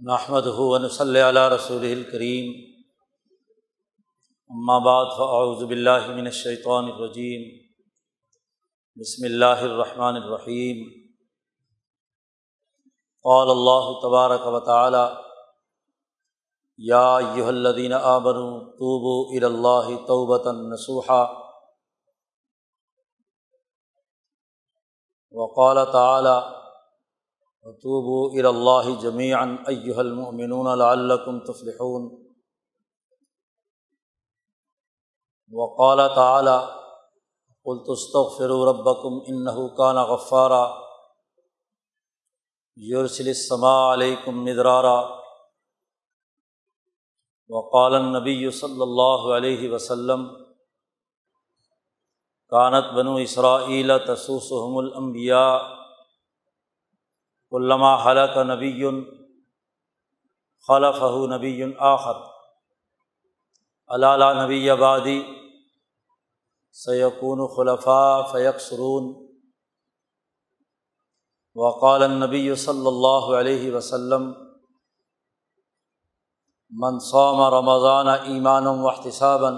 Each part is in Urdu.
نحمد ہُون صلی علیہ رسول الکریم اما بعد فاعوذ باللہ من الشیطان الرجیم بسم اللہ الرحمن الرحیم قال اللہ تبارک و تعالی یا ایہا الذین آمنوا، توبوا الی اللہ توبۃ نصوحا. وقال تعالی وطوبوا الی اللہ جمیعا ایہا المؤمنون لعلکم تفلحون. وقال تعالی قلت استغفروا ربکم انہ کان غفارا. یرسل السماء علیکم مدرارا. وقال النبی صلی اللہ علیہ وسلم کانت بنو اسرائیل تسوسهم الانبیاء علامہ حلق نبی خلف نبی آخر. علالہ نبی آبادی سیقون خلفاء فیق سرون وقال النبی صلی اللہ علیہ وسلم منصوم رمضان ایمان و احتسابً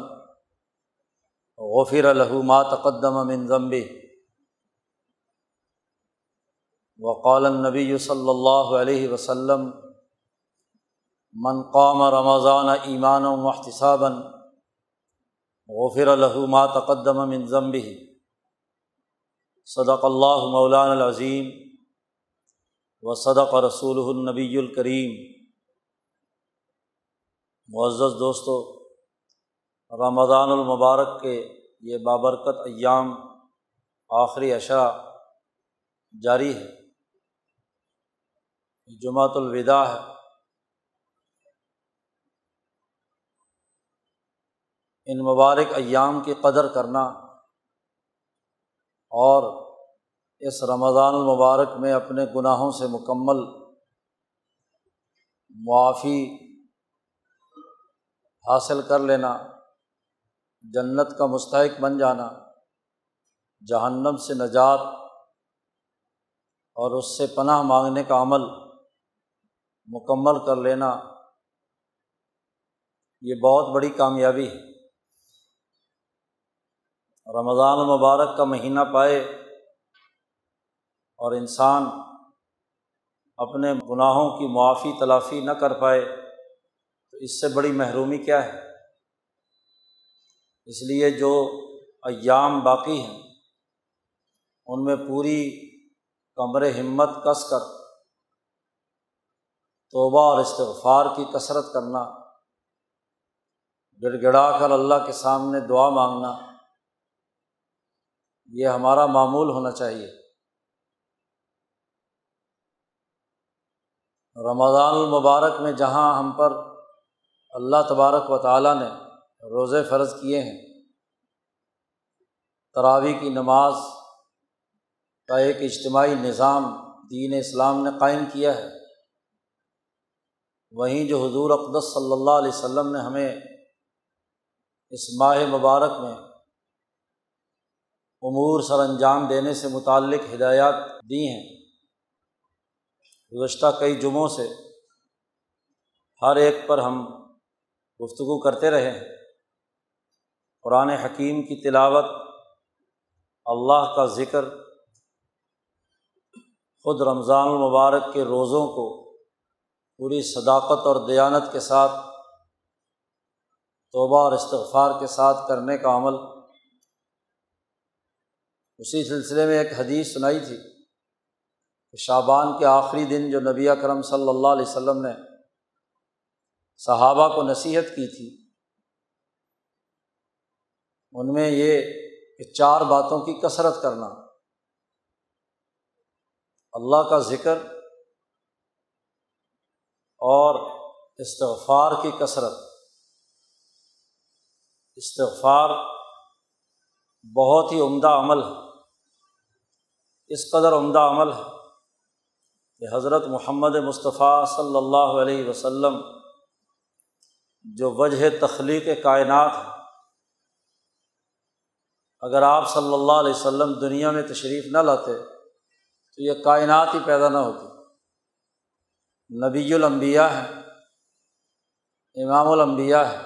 غفر ما تقدم من ذنبه. وقال النبی صلی اللہ علیہ وسلم، من قام رمضان ایمان و محتصابً غفر ما تقدم من ضمبه صدق اللہ مولان العظیم و صدق رسول النبی الکریم معزز دوستو، رمضان المبارک کے یہ بابرکت ایام آخری اشرا جاری ہے۔ جمعۃ الوداع ہے۔ ان مبارک ایام کی قدر کرنا اور اس رمضان المبارک میں اپنے گناہوں سے مکمل معافی حاصل کر لینا، جنت کا مستحق بن جانا، جہنم سے نجات اور اس سے پناہ مانگنے کا عمل مکمل کر لینا، یہ بہت بڑی کامیابی ہے۔ رمضان المبارک کا مہینہ پائے اور انسان اپنے گناہوں کی معافی، تلافی نہ کر پائے، تو اس سے بڑی محرومی کیا ہے؟ اس لیے جو ایام باقی ہیں، ان میں پوری کمر ہمت کس کر توبہ اور استغفار کی کثرت کرنا گڑ گڑا کر اللہ کے سامنے دعا مانگنا، یہ ہمارا معمول ہونا چاہیے۔ رمضان المبارک میں جہاں ہم پر اللہ تبارک و تعالیٰ نے روزے فرض کیے ہیں تراوی کی نماز کا ایک اجتماعی نظام دین اسلام نے قائم کیا ہے۔ وہیں جو حضور اقدس صلی اللہ علیہ وسلم نے ہمیں اس ماہ مبارک میں امور سر انجام دینے سے متعلق ہدایات دی ہیں۔ گزشتہ کئی جمعوں سے ہر ایک پر ہم گفتگو کرتے رہے ہیں۔ قرآن حکیم کی تلاوت، اللہ کا ذکر، خود رمضان المبارک کے روزوں کو پوری صداقت اور دیانت کے ساتھ، توبہ اور استغفار کے ساتھ کرنے کا عمل۔ اسی سلسلے میں ایک حدیث سنائی تھی کہ شابان کے آخری دن جو نبی کرم صلی اللہ علیہ وسلم نے صحابہ کو نصیحت کی تھی، ان میں یہ کہ چار باتوں کی کثرت کرنا۔ اللہ کا ذکر اور استغفار کی کثرت۔ استغفار بہت ہی عمدہ عمل ہے۔ اس قدر عمدہ عمل ہے کہ حضرت محمد مصطفیٰ صلی اللہ علیہ وسلم جو وجہ تخلیق کائنات ہے۔ اگر آپ صلی اللہ علیہ وسلم دنیا میں تشریف نہ لاتے تو یہ کائنات ہی پیدا نہ ہوتی۔ نبی الانبیاء ہیں امام الانبیاء ہے۔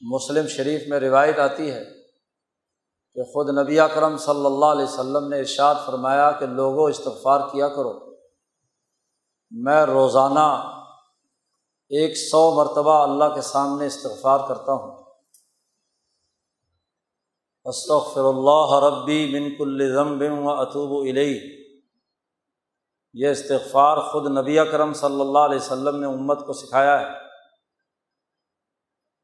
مسلم شریف میں روایت آتی ہے کہ خود نبی اکرم صلی اللہ علیہ وسلم نے ارشاد فرمایا کہ لوگوں استغفار کیا کرو۔ میں روزانہ ایک سو مرتبہ اللہ کے سامنے استغفار کرتا ہوں۔ استغفر اللہ ربی منک الضم بم و اطوب علیہ یہ استغفار خود نبی کرم صلی اللہ علیہ وسلم نے امت کو سکھایا ہے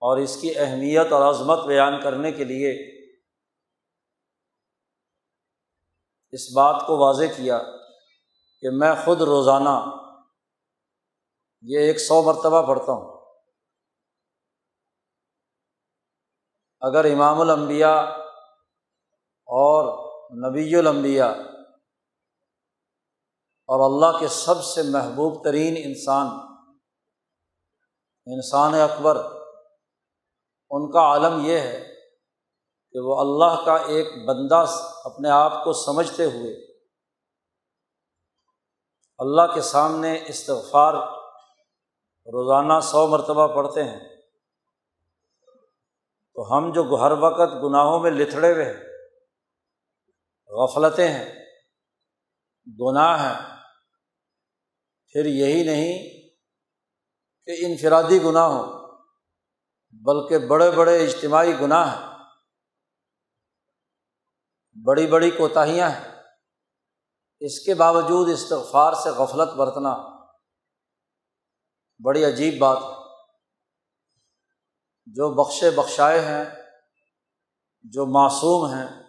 اور اس کی اہمیت اور عظمت بیان کرنے کے لیے اس بات کو واضح کیا کہ میں خود روزانہ یہ ایک سو مرتبہ پڑھتا ہوں۔ اگر امام الانبیاء اور نبی الانبیاء اور اللہ کے سب سے محبوب ترین انسان انسان اکبر، ان کا عالم یہ ہے کہ وہ اللہ کا ایک بندہ اپنے آپ کو سمجھتے ہوئے اللہ کے سامنے استغفار، روزانہ سو مرتبہ پڑھتے ہیں۔ تو ہم جو ہر وقت گناہوں میں لتھڑے ہوئے ہیں، غفلتیں ہیں، گناہ ہیں پھر یہی نہیں کہ انفرادی گناہ ہوں بلکہ بڑے بڑے اجتماعی گناہ ہیں۔ بڑی بڑی کوتاہیاں ہیں۔ اس کے باوجود استغفار سے غفلت برتنا بڑی عجیب بات ہے۔ جو بخشے بخشائے ہیں، جو معصوم ہیں،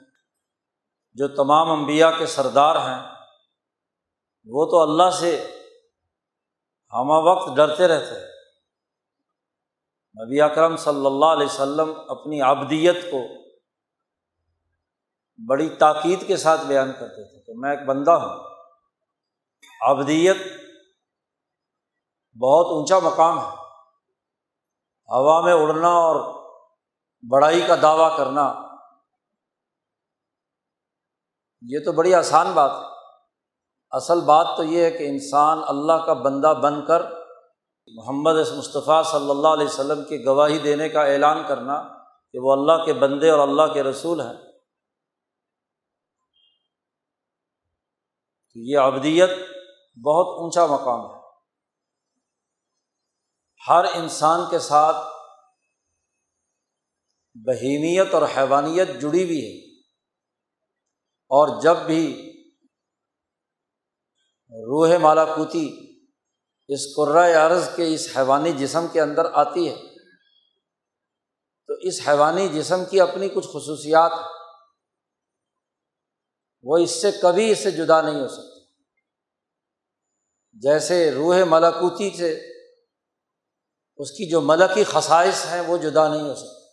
جو تمام انبیاء کے سردار ہیں، وہ تو اللہ سے ہم ہاں وقت ڈرتے رہتے ہیں۔ نبی اکرم صلی اللہ علیہ وسلم اپنی آبدیت کو بڑی تاکید کے ساتھ بیان کرتے تھے کہ میں ایک بندہ ہوں۔ ابدیت بہت اونچا مقام ہے۔ ہوا میں اڑنا اور بڑائی کا دعویٰ کرنا یہ تو بڑی آسان بات ہے۔ اصل بات تو یہ ہے کہ انسان اللہ کا بندہ بن کر محمد مصطفیٰ صلی اللہ علیہ وسلم کی گواہی دینے کا اعلان کرنا کہ وہ اللہ کے بندے اور اللہ کے رسول ہیں۔ یہ ابدیت بہت اونچا مقام ہے۔ ہر انسان کے ساتھ بہیمیت اور حیوانیت جڑی ہوئی ہے۔ اور جب بھی روح مالاکوتی، اس عرض کے اس حیوانی جسم کے اندر آتی ہے۔ تو اس حیوانی جسم کی اپنی کچھ خصوصیات وہ اس سے کبھی اس سے جدا نہیں ہو سکتی۔ جیسے روح ملاکوتی سے اس کی جو ملکی خصائص ہیں وہ جدا نہیں ہو سکتی۔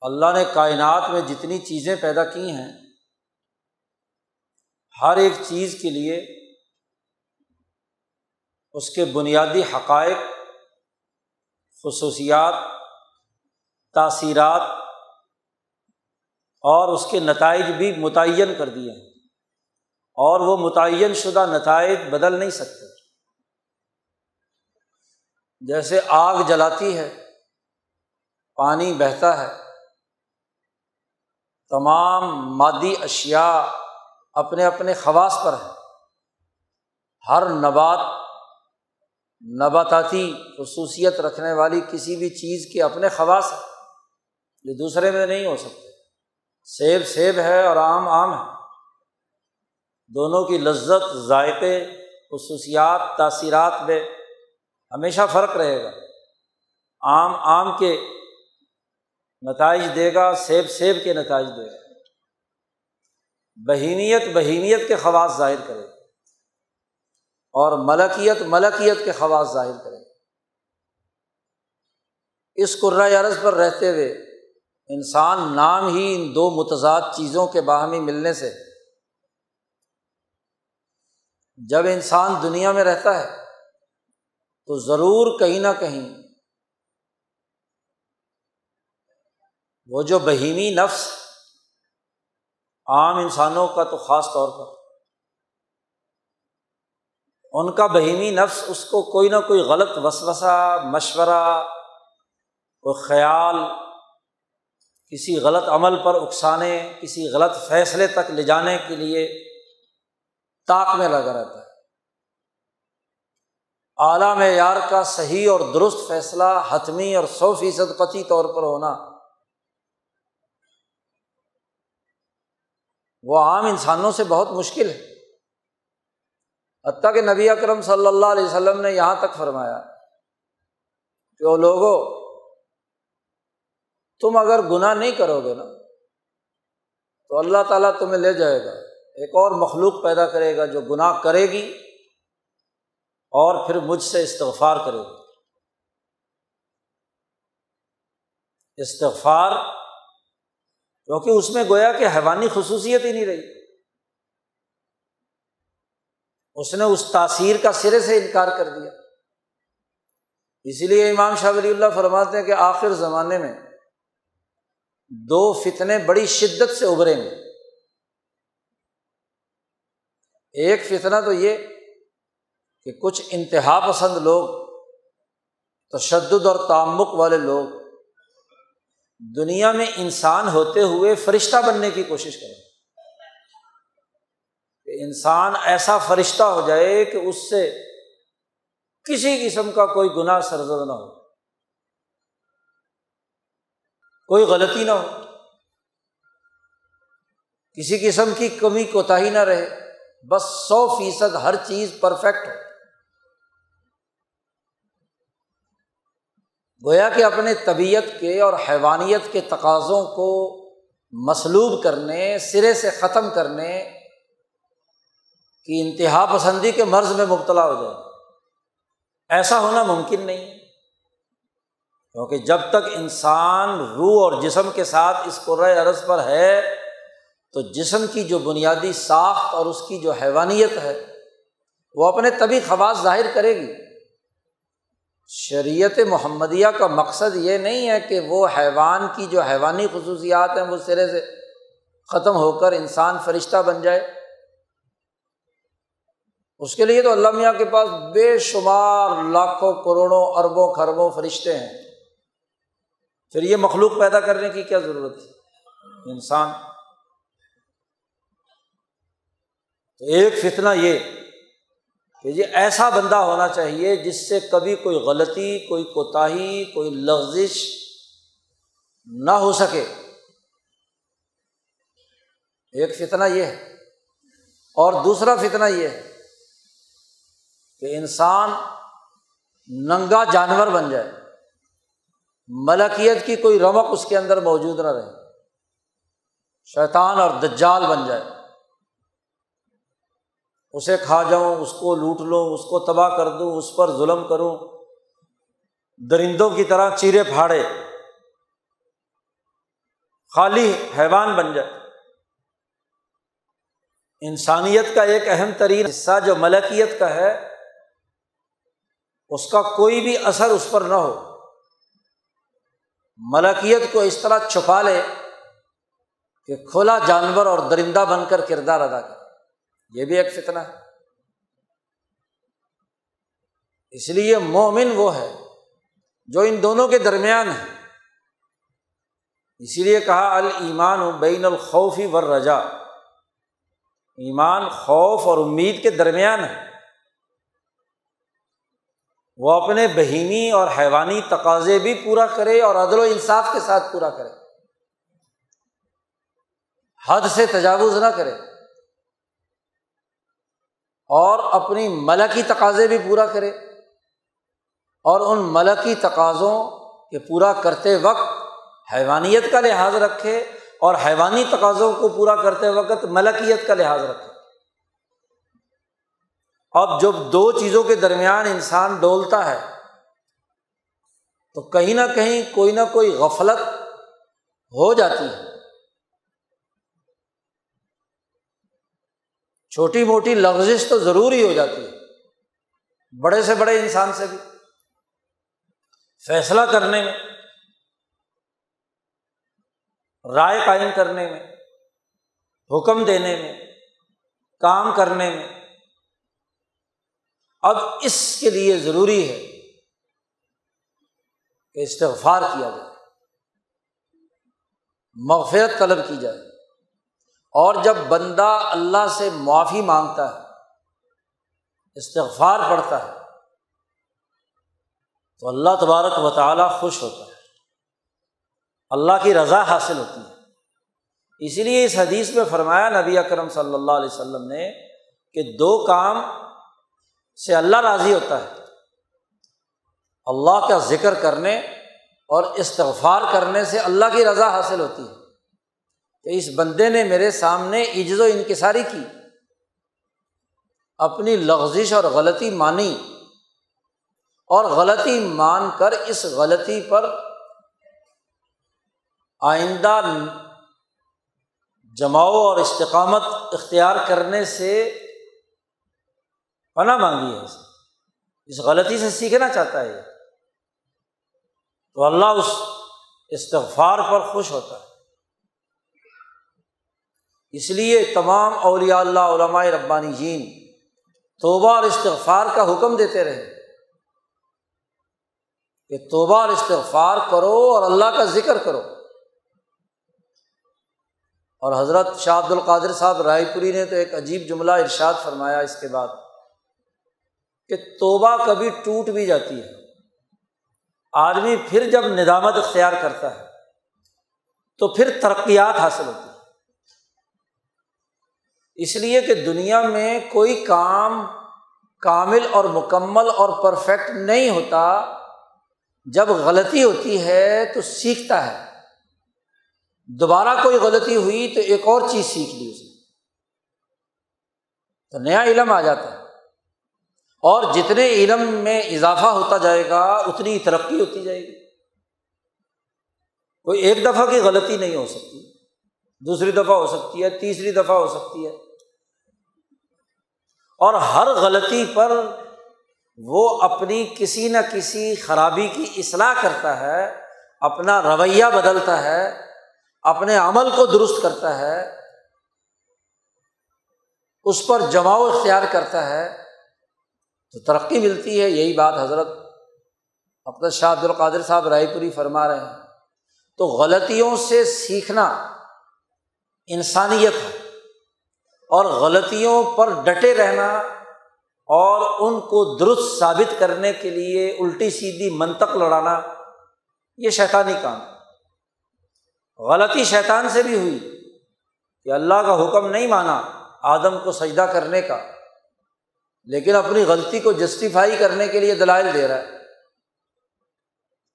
اللہ نے کائنات میں جتنی چیزیں پیدا کی ہیں ہر ایک چیز کے لیے اس کے بنیادی حقائق، خصوصیات، تاثیرات اور اس کے نتائج بھی متعین کر دیے ہیں اور وہ متعین شدہ نتائج بدل نہیں سکتے۔ جیسے آگ جلاتی ہے، پانی بہتا ہے، تمام مادی اشیا اپنے اپنے خواص پر ہے۔ ہر نبات، نباتاتی خصوصیت رکھنے والی کسی بھی چیز کے اپنے خواص ہے جو دوسرے میں نہیں ہو سکتے۔ سیب سیب ہے اور آم آم ہے۔ دونوں کی لذت، ذائقے، خصوصیات، تاثیرات میں ہمیشہ فرق رہے گا۔ آم آم کے نتائج دے گا، سیب سیب کے نتائج دے گا۔ بہینیت بہینیت کے خواص ظاہر کرے اور ملکیت ملکیت کے خواص ظاہر کرے۔ گا اس عرض پر رہتے ہوئے انسان نام ہی ان دو متضاد چیزوں کے باہمی ملنے سے جب انسان دنیا میں رہتا ہے تو ضرور کہیں نہ کہیں وہ جو بہیمی نفس عام انسانوں کا تو خاص طور پر۔ ان کا بہیمی نفس اس کو کوئی نہ کوئی غلط وسوسہ، مشورہ، کوئی خیال، کسی غلط عمل پر اکسانے، کسی غلط فیصلے تک لے جانے کے لیے طاق میں لگا رہتا ہے۔ اعلیٰ معیار کا صحیح اور درست فیصلہ حتمی اور سو فیصد قطعی طور پر ہونا وہ عام انسانوں سے بہت مشکل ہے۔ حتیٰ کہ نبی اکرم صلی اللہ علیہ وسلم نے یہاں تک فرمایا کہ وہ لوگوں تم اگر گناہ نہیں کرو گے نا، تو اللہ تعالیٰ تمہیں لے جائے گا۔ ایک اور مخلوق پیدا کرے گا جو گناہ کرے گی اور پھر مجھ سے استغفار کرے گی استغفار کیونکہ اس میں گویا کہ حیوانی خصوصیت ہی نہیں رہی۔ اس نے اس تاثیر کا سرے سے انکار کر دیا۔ اسی لیے امام شاہ ولی اللہ فرماتے ہیں کہ آخر زمانے میں دو فتنے بڑی شدت سے ابھریں گے ایک فتنہ تو یہ کہ کچھ انتہا پسند لوگ، تشدد اور تعمک والے لوگ دنیا میں انسان ہوتے ہوئے فرشتہ بننے کی کوشش کریں۔ کہ انسان ایسا فرشتہ ہو جائے کہ اس سے کسی قسم کا کوئی گناہ سرزد نہ ہو۔ کوئی غلطی نہ ہو۔ کسی قسم کی کمی کوتا ہی نہ رہے۔ بس سو فیصد ہر چیز پرفیکٹ ہو۔ گویا کہ اپنے طبیعت کے اور حیوانیت کے تقاضوں کو مصلوب کرنے، سرے سے ختم کرنے کی انتہا پسندی کے مرض میں مبتلا ہو جائے۔ ایسا ہونا ممکن نہیں، کیونکہ جب تک انسان روح اور جسم کے ساتھ اس قرۂۂ عرض پر ہے، تو جسم کی جو بنیادی ساخت اور اس کی جو حیوانیت ہے، وہ اپنے طبی خواص ظاہر کرے گی۔ شریعت محمدیہ کا مقصد یہ نہیں ہے کہ وہ حیوان کی جو حیوانی خصوصیات ہیں وہ سرے سے ختم ہو کر انسان فرشتہ بن جائے۔ اس کے لیے تو اللہ میاں کے پاس بے شمار لاکھوں، کروڑوں، اربوں خربوں فرشتے ہیں۔ پھر یہ مخلوق پیدا کرنے کی کیا ضرورت ہے؟ انسان۔ تو ایک فتنہ یہ کہ یہ ایسا بندہ ہونا چاہیے جس سے کبھی کوئی غلطی، کوئی کوتاہی، کوئی لغزش نہ ہو سکے۔ ایک فتنہ یہ ہے۔ اور دوسرا فتنہ یہ ہے کہ انسان ننگا جانور بن جائے۔ ملکیت کی کوئی رمق اس کے اندر موجود نہ رہے۔ شیطان اور دجال بن جائے۔ اسے کھا جاؤں، اس کو لوٹ لوں، اس کو تباہ کر دوں، اس پر ظلم کروں۔ درندوں کی طرح چیرے پھاڑے۔ خالی حیوان بن جائے۔ انسانیت کا ایک اہم ترین حصہ جو ملکیت کا ہے، اس کا کوئی بھی اثر اس پر نہ ہو۔ ملکیت کو اس طرح چھپا لے کہ کھلا جانور اور درندہ بن کر کردار ادا کرے۔ یہ بھی ایک فتنہ ہے۔ اس لیے مومن وہ ہے جو ان دونوں کے درمیان ہے۔ اسی لیے کہا المان بین الخوفی ور رجا ایمان خوف اور امید کے درمیان ہے۔ وہ اپنے بہیمی اور حیوانی تقاضے بھی پورا کرے اور عدل و انصاف کے ساتھ پورا کرے۔ حد سے تجاوز نہ کرے۔ اور اپنی ملکی تقاضے بھی پورا کرے اور ان ملکی تقاضوں کے پورا کرتے وقت حیوانیت کا لحاظ رکھے اور حیوانی تقاضوں کو پورا کرتے وقت ملکیت کا لحاظ رکھے۔ اب جب دو چیزوں کے درمیان انسان ڈولتا ہے تو کہیں نہ کہیں کوئی نہ کوئی غفلت ہو جاتی ہے۔ چھوٹی موٹی لفزش تو ضرور ہی ہو جاتی ہے۔ بڑے سے بڑے انسان سے بھی۔ فیصلہ کرنے میں۔ رائے قائم کرنے میں۔ حکم دینے میں۔ کام کرنے میں۔ اب اس کے لیے ضروری ہے کہ استغفار کیا جائے۔ مغفرت طلب کی جائے۔ اور جب بندہ اللہ سے معافی مانگتا ہے، استغفار پڑتا ہے، تو اللہ تبارک و تعالیٰ خوش ہوتا ہے۔ اللہ کی رضا حاصل ہوتی ہے۔ اسی لیے اس حدیث میں فرمایا، نبی اکرم صلی اللہ علیہ وسلم نے کہ دو کام سے اللہ راضی ہوتا ہے۔ اللہ کا ذکر کرنے اور استغفار کرنے سے اللہ کی رضا حاصل ہوتی ہے۔ کہ اس بندے نے میرے سامنے عجز و انکساری کی، اپنی لغزش اور غلطی مانی اور غلطی مان کر اس غلطی پر آئندہ جماؤ اور استقامت اختیار کرنے سے پناہ مانگی ہے۔ اس غلطی سے سیکھنا چاہتا ہے۔ تو اللہ اس استغفار پر خوش ہوتا ہے۔ اس لیے تمام اولیاء اللہ، علماء ربانی جین توبہ اور استغفار کا حکم دیتے رہے۔ کہ توبہ اور استغفار کرو اور اللہ کا ذکر کرو۔ اور حضرت شاہ عبد القادر صاحب رائے پوری نے تو ایک عجیب جملہ ارشاد فرمایا اس کے بعد کہ توبہ کبھی ٹوٹ بھی جاتی ہے۔ آدمی پھر جب ندامت اختیار کرتا ہے تو پھر ترقیات حاصل ہوتی ہے۔ اس لیے کہ دنیا میں کوئی کام کامل اور مکمل اور پرفیکٹ نہیں ہوتا۔ جب غلطی ہوتی ہے تو سیکھتا ہے۔ دوبارہ کوئی غلطی ہوئی تو ایک اور چیز سیکھ لی اس نے تو نیا علم آ جاتا ہے۔ اور جتنے علم میں اضافہ ہوتا جائے گا، اتنی ترقی ہوتی جائے گی۔ کوئی ایک دفعہ کی غلطی نہیں ہو سکتی۔ دوسری دفعہ ہو سکتی ہے، تیسری دفعہ ہو سکتی ہے۔ اور ہر غلطی پر وہ اپنی کسی نہ کسی خرابی کی اصلاح کرتا ہے، اپنا رویہ بدلتا ہے، اپنے عمل کو درست کرتا ہے، اس پر جماؤ اختیار کرتا ہے۔ تو ترقی ملتی ہے، یہی بات حضرت اپنا شاہ عبد القادر صاحب رائے پوری فرما رہے ہیں۔ تو غلطیوں سے سیکھنا انسانیت ہے۔ اور غلطیوں پر ڈٹے رہنا اور ان کو درست ثابت کرنے کے لیے الٹی سیدھی منطق لڑانا، یہ شیطانی کام غلطی شیطان سے بھی ہوئی کہ اللہ کا حکم نہیں مانا آدم کو سجدہ کرنے کا، لیکن اپنی غلطی کو جسٹیفائی کرنے کے لیے دلائل دے رہا ہے۔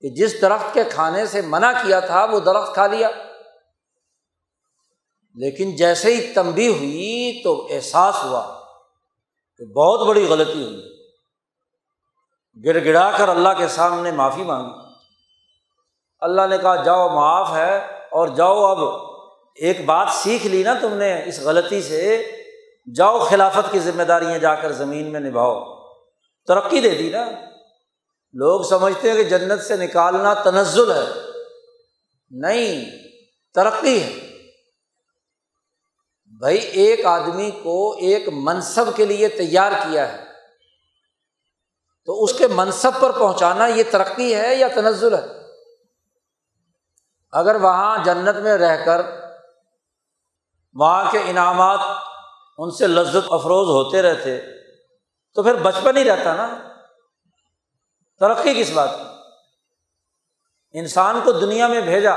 کہ جس درخت کے کھانے سے منع کیا تھا، وہ درخت کھا لیا۔ لیکن جیسے ہی تمبی ہوئی تو احساس ہوا کہ بہت بڑی غلطی ہوئی۔ گڑ گڑا کر اللہ کے سامنے معافی مانگی۔ اللہ نے کہا، جاؤ، معاف ہے اور جاؤ، اب ایک بات سیکھ لی نا تم نے اس غلطی سے۔ جاؤ، خلافت کی ذمہ داریاں جا کر زمین میں نبھاؤ۔ ترقی دے دی نا۔ لوگ سمجھتے ہیں کہ جنت سے نکالنا تنزل ہے۔ نہیں، ترقی ہے۔ بھائی، ایک آدمی کو ایک منصب کے لیے تیار کیا ہے۔ تو اس کے منصب پر پہنچانا یہ ترقی ہے یا تنزل ہے؟ اگر وہاں جنت میں رہ کر وہاں کے انعامات ان سے لذت افروز ہوتے رہتے، تو پھر بچپن ہی رہتا نا۔ ترقی کس بات کی؟ انسان کو دنیا میں بھیجا۔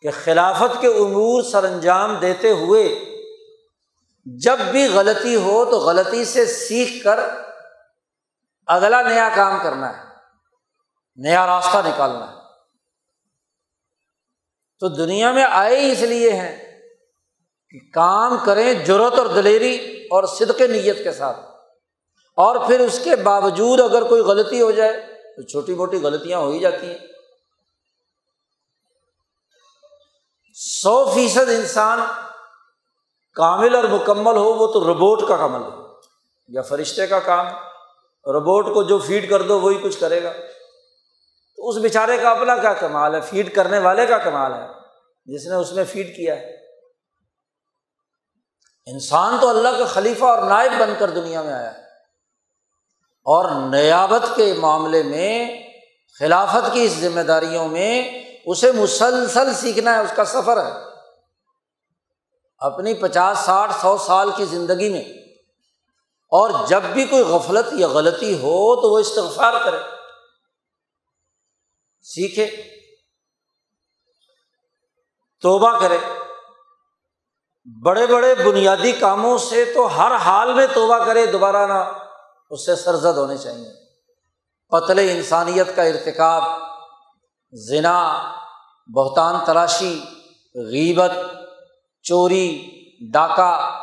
کہ خلافت کے امور سر انجام دیتے ہوئے جب بھی غلطی ہو تو غلطی سے سیکھ کر اگلا نیا کام کرنا ہے، نیا راستہ نکالنا ہے۔ تو دنیا میں آئے ہی اس لیے ہیں کہ کام کریں ضرورت اور دلیری اور صدق نیت کے ساتھ۔ اور پھر اس کے باوجود اگر کوئی غلطی ہو جائے تو چھوٹی موٹی غلطیاں ہو ہی جاتی ہیں۔ سو فیصد انسان کامل اور مکمل ہو، وہ تو روبوٹ کا کمل ہو یا فرشتے کا کام روبوٹ کو جو فیڈ کر دو، وہی کچھ کرے گا۔ تو اس بیچارے کا اپنا کیا کمال ہے؟ فیڈ کرنے والے کا کمال ہے۔ جس نے اس میں فیڈ کیا ہے۔ انسان تو اللہ کا خلیفہ اور نائب بن کر دنیا میں آیا ہے۔ اور نیابت کے معاملے میں، خلافت کی اس ذمہ داریوں میں اسے مسلسل سیکھنا ہے، اس کا سفر ہے۔ اپنی پچاس، ساٹھ، سو سال کی زندگی میں۔ اور جب بھی کوئی غفلت یا غلطی ہو تو وہ استغفار کرے۔ سیکھے۔ توبہ کرے۔ بڑے بڑے بنیادی کاموں سے تو ہر حال میں توبہ کرے، دوبارہ نہ، اس سے سرزد ہونے چاہیے۔ قتل انسانیت کا ارتکاب۔ ذنا بہتان تلاشی، غیبت، چوری، ڈاکہ،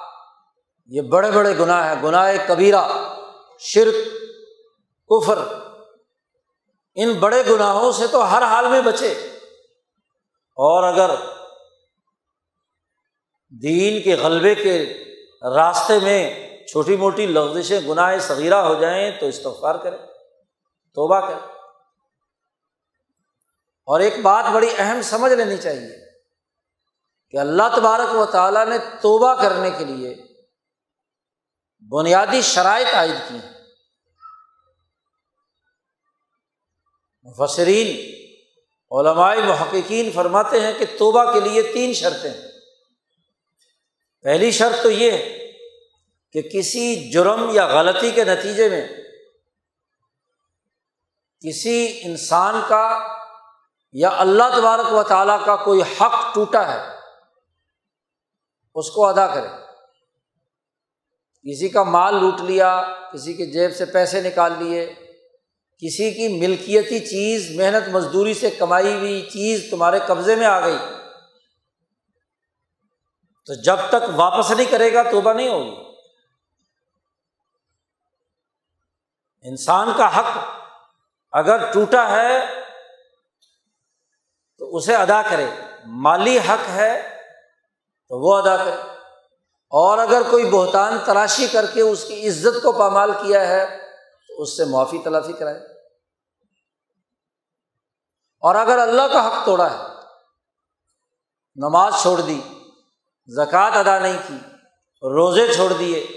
یہ بڑے بڑے گناہ ہیں، گناہ کبیرہ، شرک، کفر۔ ان بڑے گناہوں سے تو ہر حال میں بچے۔ اور اگر دین کے غلبے کے راستے میں چھوٹی موٹی لفزشیں گناہ صغیرہ ہو جائیں، تو استغفار کرے توبہ کرے اور ایک بات بڑی اہم سمجھ لینی چاہیے کہ اللہ تبارک و تعالیٰ نے توبہ کرنے کے لیے بنیادی شرائط عائد کی ہیں۔ مفسرین، علماء محققین فرماتے ہیں کہ توبہ کے لیے تین شرطیں پہلی شرط تو یہ ہے کہ کسی جرم یا غلطی کے نتیجے میں کسی انسان کا یا اللہ تبارک و تعالیٰ کا کوئی حق ٹوٹا ہے، اس کو ادا کرے کسی کا مال لوٹ لیا، کسی کے جیب سے پیسے نکال لیے، کسی کی ملکیتی چیز، محنت مزدوری سے کمائی ہوئی چیز تمہارے قبضے میں آ گئی، تو جب تک واپس نہیں کرے گا، توبہ نہیں ہوگی۔ انسان کا حق اگر ٹوٹا ہے تو اسے ادا کرے۔ مالی حق ہے تو وہ ادا کرے۔ اور اگر کوئی بہتان تلاشی کر کے اس کی عزت کو پامال کیا ہے، تو اس سے معافی تلافی کرائے۔ اور اگر اللہ کا حق توڑا ہے، نماز چھوڑ دی، زکوٰۃ ادا نہیں کی، روزے چھوڑ دیے،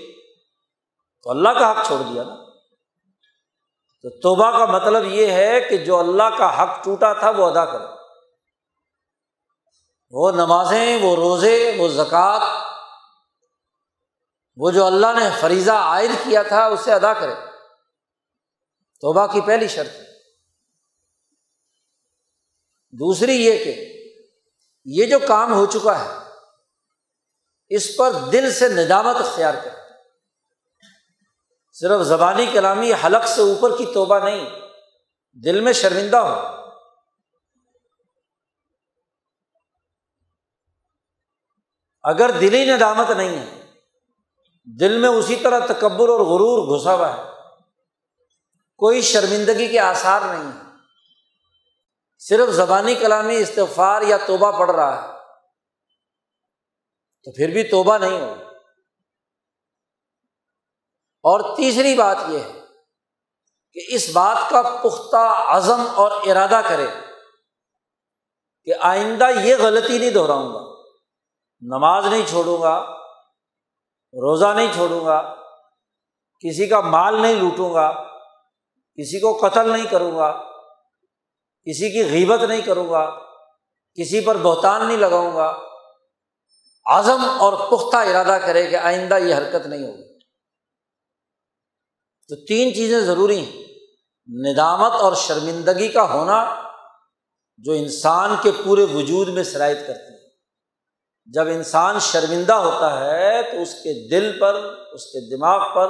تو اللہ کا حق چھوڑ دیا نا۔ تو توبہ کا مطلب یہ ہے کہ جو اللہ کا حق ٹوٹا تھا وہ ادا کرے۔ وہ نمازیں، وہ روزے، وہ زکوٰۃ، وہ جو اللہ نے فریضہ عائد کیا تھا اسے ادا کرے۔ توبہ کی پہلی شرط۔ دوسری یہ کہ یہ جو کام ہو چکا ہے، اس پر دل سے ندامت اختیار کرے۔ صرف زبانی کلامی حلق سے اوپر کی توبہ نہیں، دل میں شرمندہ ہو۔ اگر دلی ندامت نہیں ہے، دل میں اسی طرح تکبر اور غرور گھسا ہوا ہے۔ کوئی شرمندگی کے آثار نہیں ہے۔ صرف زبانی کلامی استفار یا توبہ پڑ رہا ہے۔ تو پھر بھی توبہ نہیں ہوگی اور تیسری بات یہ ہے کہ اس بات کا پختہ عزم اور ارادہ کرے کہ آئندہ یہ غلطی نہیں دہراؤں گا۔ نماز نہیں چھوڑوں گا، روزہ نہیں چھوڑوں گا، کسی کا مال نہیں لوٹوں گا، کسی کو قتل نہیں کروں گا، کسی کی غیبت نہیں کروں گا، کسی پر بہتان نہیں لگاؤں گا، عزم اور پختہ ارادہ کرے کہ آئندہ یہ حرکت نہیں ہوگی۔ تو تین چیزیں ضروری ہیں، ندامت اور شرمندگی کا ہونا جو انسان کے پورے وجود میں شرائط کرتی ہے۔ جب انسان شرمندہ ہوتا ہے تو اس کے دل پر، اس کے دماغ پر،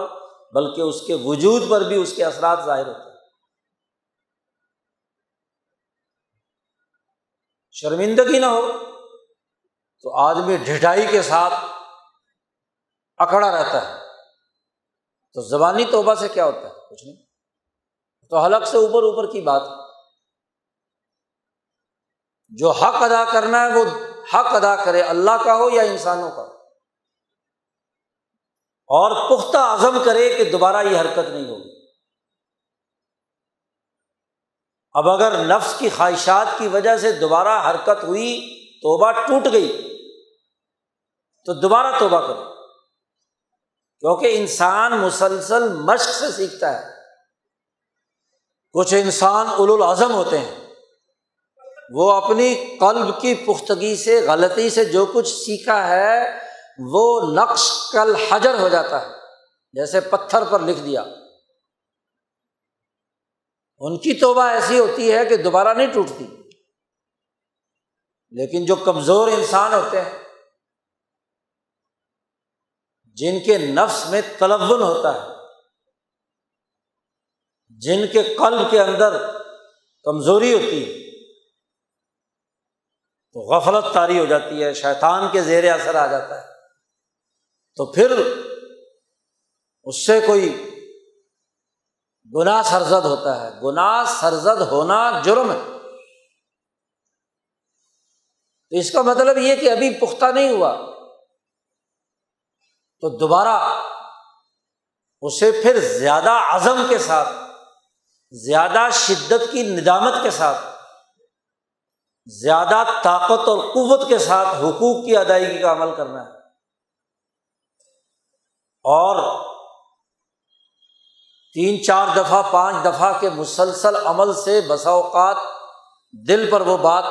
بلکہ اس کے وجود پر بھی اس کے اثرات ظاہر ہوتے ہیں۔ شرمندگی نہ ہو تو آدمی ڈھٹائی کے ساتھ اکڑا رہتا ہے۔ تو زبانی توبہ سے کیا ہوتا ہے؟ کچھ نہیں۔ تو حلق سے اوپر اوپر کی بات۔ جو حق ادا کرنا ہے وہ حق ادا کرے، اللہ کا ہو یا انسانوں کا اور پختہ عزم کرے کہ دوبارہ یہ حرکت نہیں ہوگی۔ اب اگر نفس کی خواہشات کی وجہ سے دوبارہ حرکت ہوئی، توبہ ٹوٹ گئی، تو دوبارہ توبہ کرو۔ کیونکہ انسان مسلسل مشق سے سیکھتا ہے۔ کچھ انسان اول العظم ہوتے ہیں۔ وہ اپنی قلب کی پختگی سے، غلطی سے جو کچھ سیکھا ہے، وہ نقش کل حجر ہو جاتا ہے۔ جیسے پتھر پر لکھ دیا۔ ان کی توبہ ایسی ہوتی ہے کہ دوبارہ نہیں ٹوٹتی۔ لیکن جو کمزور انسان ہوتے ہیں، جن کے نفس میں تلون ہوتا ہے، جن کے قلب کے اندر کمزوری ہوتی ہے تو غفلت تاری ہو جاتی ہے، شیطان کے زیر اثر آ جاتا ہے۔ تو پھر اس سے کوئی گناہ سرزد ہوتا ہے۔ گناہ سرزد ہونا جرم ہے۔ تو اس کا مطلب یہ کہ ابھی پختہ نہیں ہوا۔ تو دوبارہ اسے پھر زیادہ عزم کے ساتھ، زیادہ شدت کی ندامت کے ساتھ زیادہ طاقت اور قوت کے ساتھ حقوق کی ادائیگی کا عمل کرنا ہے۔ اور تین چار دفعہ، پانچ دفعہ کے مسلسل عمل سے بسا اوقات دل پر وہ بات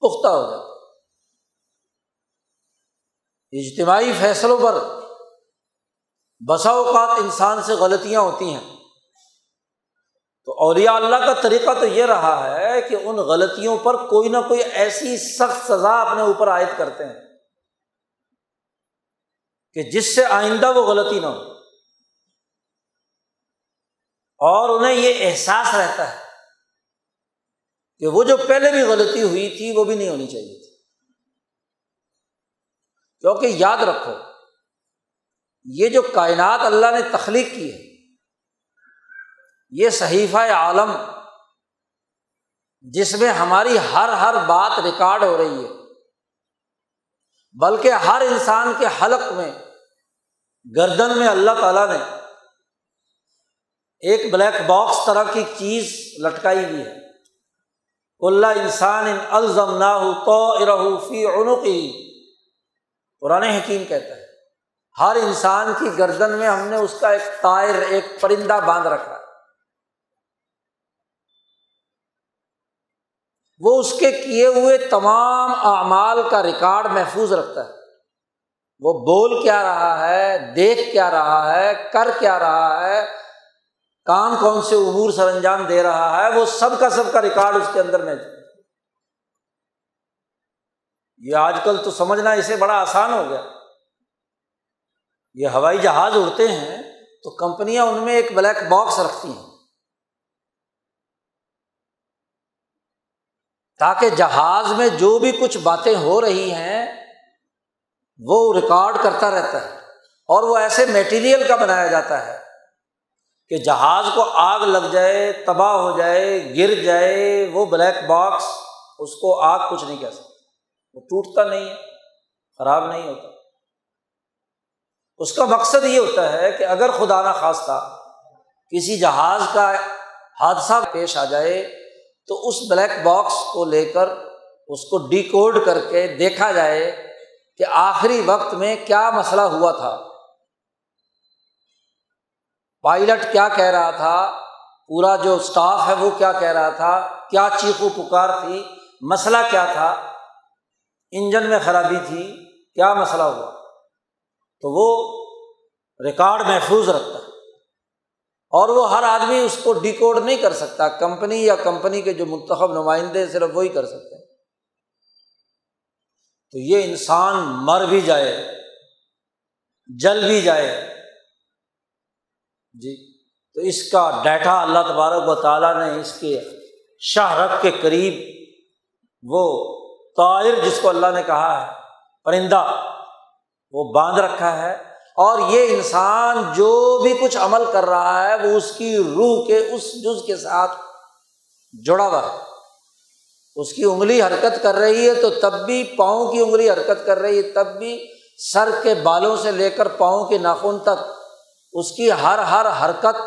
پختہ ہو جاتی۔ اجتماعی فیصلوں پر بسا اوقات انسان سے غلطیاں ہوتی ہیں۔ تو اولیاء اللہ کا طریقہ تو یہ رہا ہے کہ ان غلطیوں پر کوئی نہ کوئی ایسی سخت سزا اپنے اوپر عائد کرتے ہیں کہ جس سے آئندہ وہ غلطی نہ ہو۔ اور انہیں یہ احساس رہتا ہے کہ وہ جو پہلے بھی غلطی ہوئی تھی وہ بھی نہیں ہونی چاہیے تھی۔ کیونکہ یاد رکھو، یہ جو کائنات اللہ نے تخلیق کی ہے یہ صحیفہ عالم جس میں ہماری ہر ہر بات ریکارڈ ہو رہی ہے، بلکہ ہر انسان کے حلق میں، گردن میں اللہ تعالیٰ نے ایک بلیک باکس طرح کی چیز لٹکائی ہوئی ہے۔ اللہ انسان ان الزم نہ ہو تو عنقی قرآن حکیم کہتا ہے، ہر انسان کی گردن میں ہم نے اس کا ایک تائر ایک پرندہ باندھ رکھا ہے۔ وہ اس کے کیے ہوئے تمام اعمال کا ریکارڈ محفوظ رکھتا ہے۔ وہ بول کیا رہا ہے، دیکھ کیا رہا ہے، کر کیا رہا ہے کام کون سے امور سر انجام دے رہا ہے، وہ سب کا سب کا ریکارڈ اس کے اندر میں۔ یہ آج کل تو سمجھنا اسے بڑا آسان ہو گیا۔ یہ ہوائی جہاز اڑتے ہیں تو کمپنیاں ان میں ایک بلیک باکس رکھتی ہیں۔ تاکہ جہاز میں جو بھی کچھ باتیں ہو رہی ہیں، وہ ریکارڈ کرتا رہتا ہے۔ اور وہ ایسے میٹیریل کا بنایا جاتا ہے کہ جہاز کو آگ لگ جائے، تباہ ہو جائے، گر جائے، وہ بلیک باکس اس کو آگ کچھ نہیں کہہ سکتا۔ وہ ٹوٹتا نہیں ہے، خراب نہیں ہوتا۔ اس کا مقصد یہ ہوتا ہے کہ اگر خدا نہ خواستہ کسی جہاز کا حادثہ پیش آ جائے تو اس بلیک باکس کو لے کر اس کو ڈی کوڈ کر کے دیکھا جائے کہ آخری وقت میں کیا مسئلہ ہوا تھا۔ پائلٹ کیا کہہ رہا تھا؟ پورا جو اسٹاف ہے وہ کیا کہہ رہا تھا؟ کیا چیخو پکار تھی؟ مسئلہ کیا تھا؟ انجن میں خرابی تھی، کیا مسئلہ ہوا؟ تو وہ ریکارڈ محفوظ رکھتا ہے۔ اور وہ ہر آدمی اس کو ڈیکوڈ نہیں کر سکتا، کمپنی یا کمپنی کے جو منتخب نمائندے صرف وہی کر سکتے ہیں۔ تو یہ انسان مر بھی جائے، جل بھی جائے۔ جی تو اس کا ڈیٹا اللہ تبارک و تعالیٰ نے اس کے شاہ کے قریب وہ طائر جس کو اللہ نے کہا ہے، پرندہ، وہ باندھ رکھا ہے۔ اور یہ انسان جو بھی کچھ عمل کر رہا ہے، وہ اس کی روح کے، اس جز کے ساتھ جڑا ہوا ہے۔ اس کی انگلی حرکت کر رہی ہے تو تب بھی پاؤں کی انگلی حرکت کر رہی ہے، تب بھی سر کے بالوں سے لے کر پاؤں کے ناخن تک۔ اس کی ہر ہر حرکت،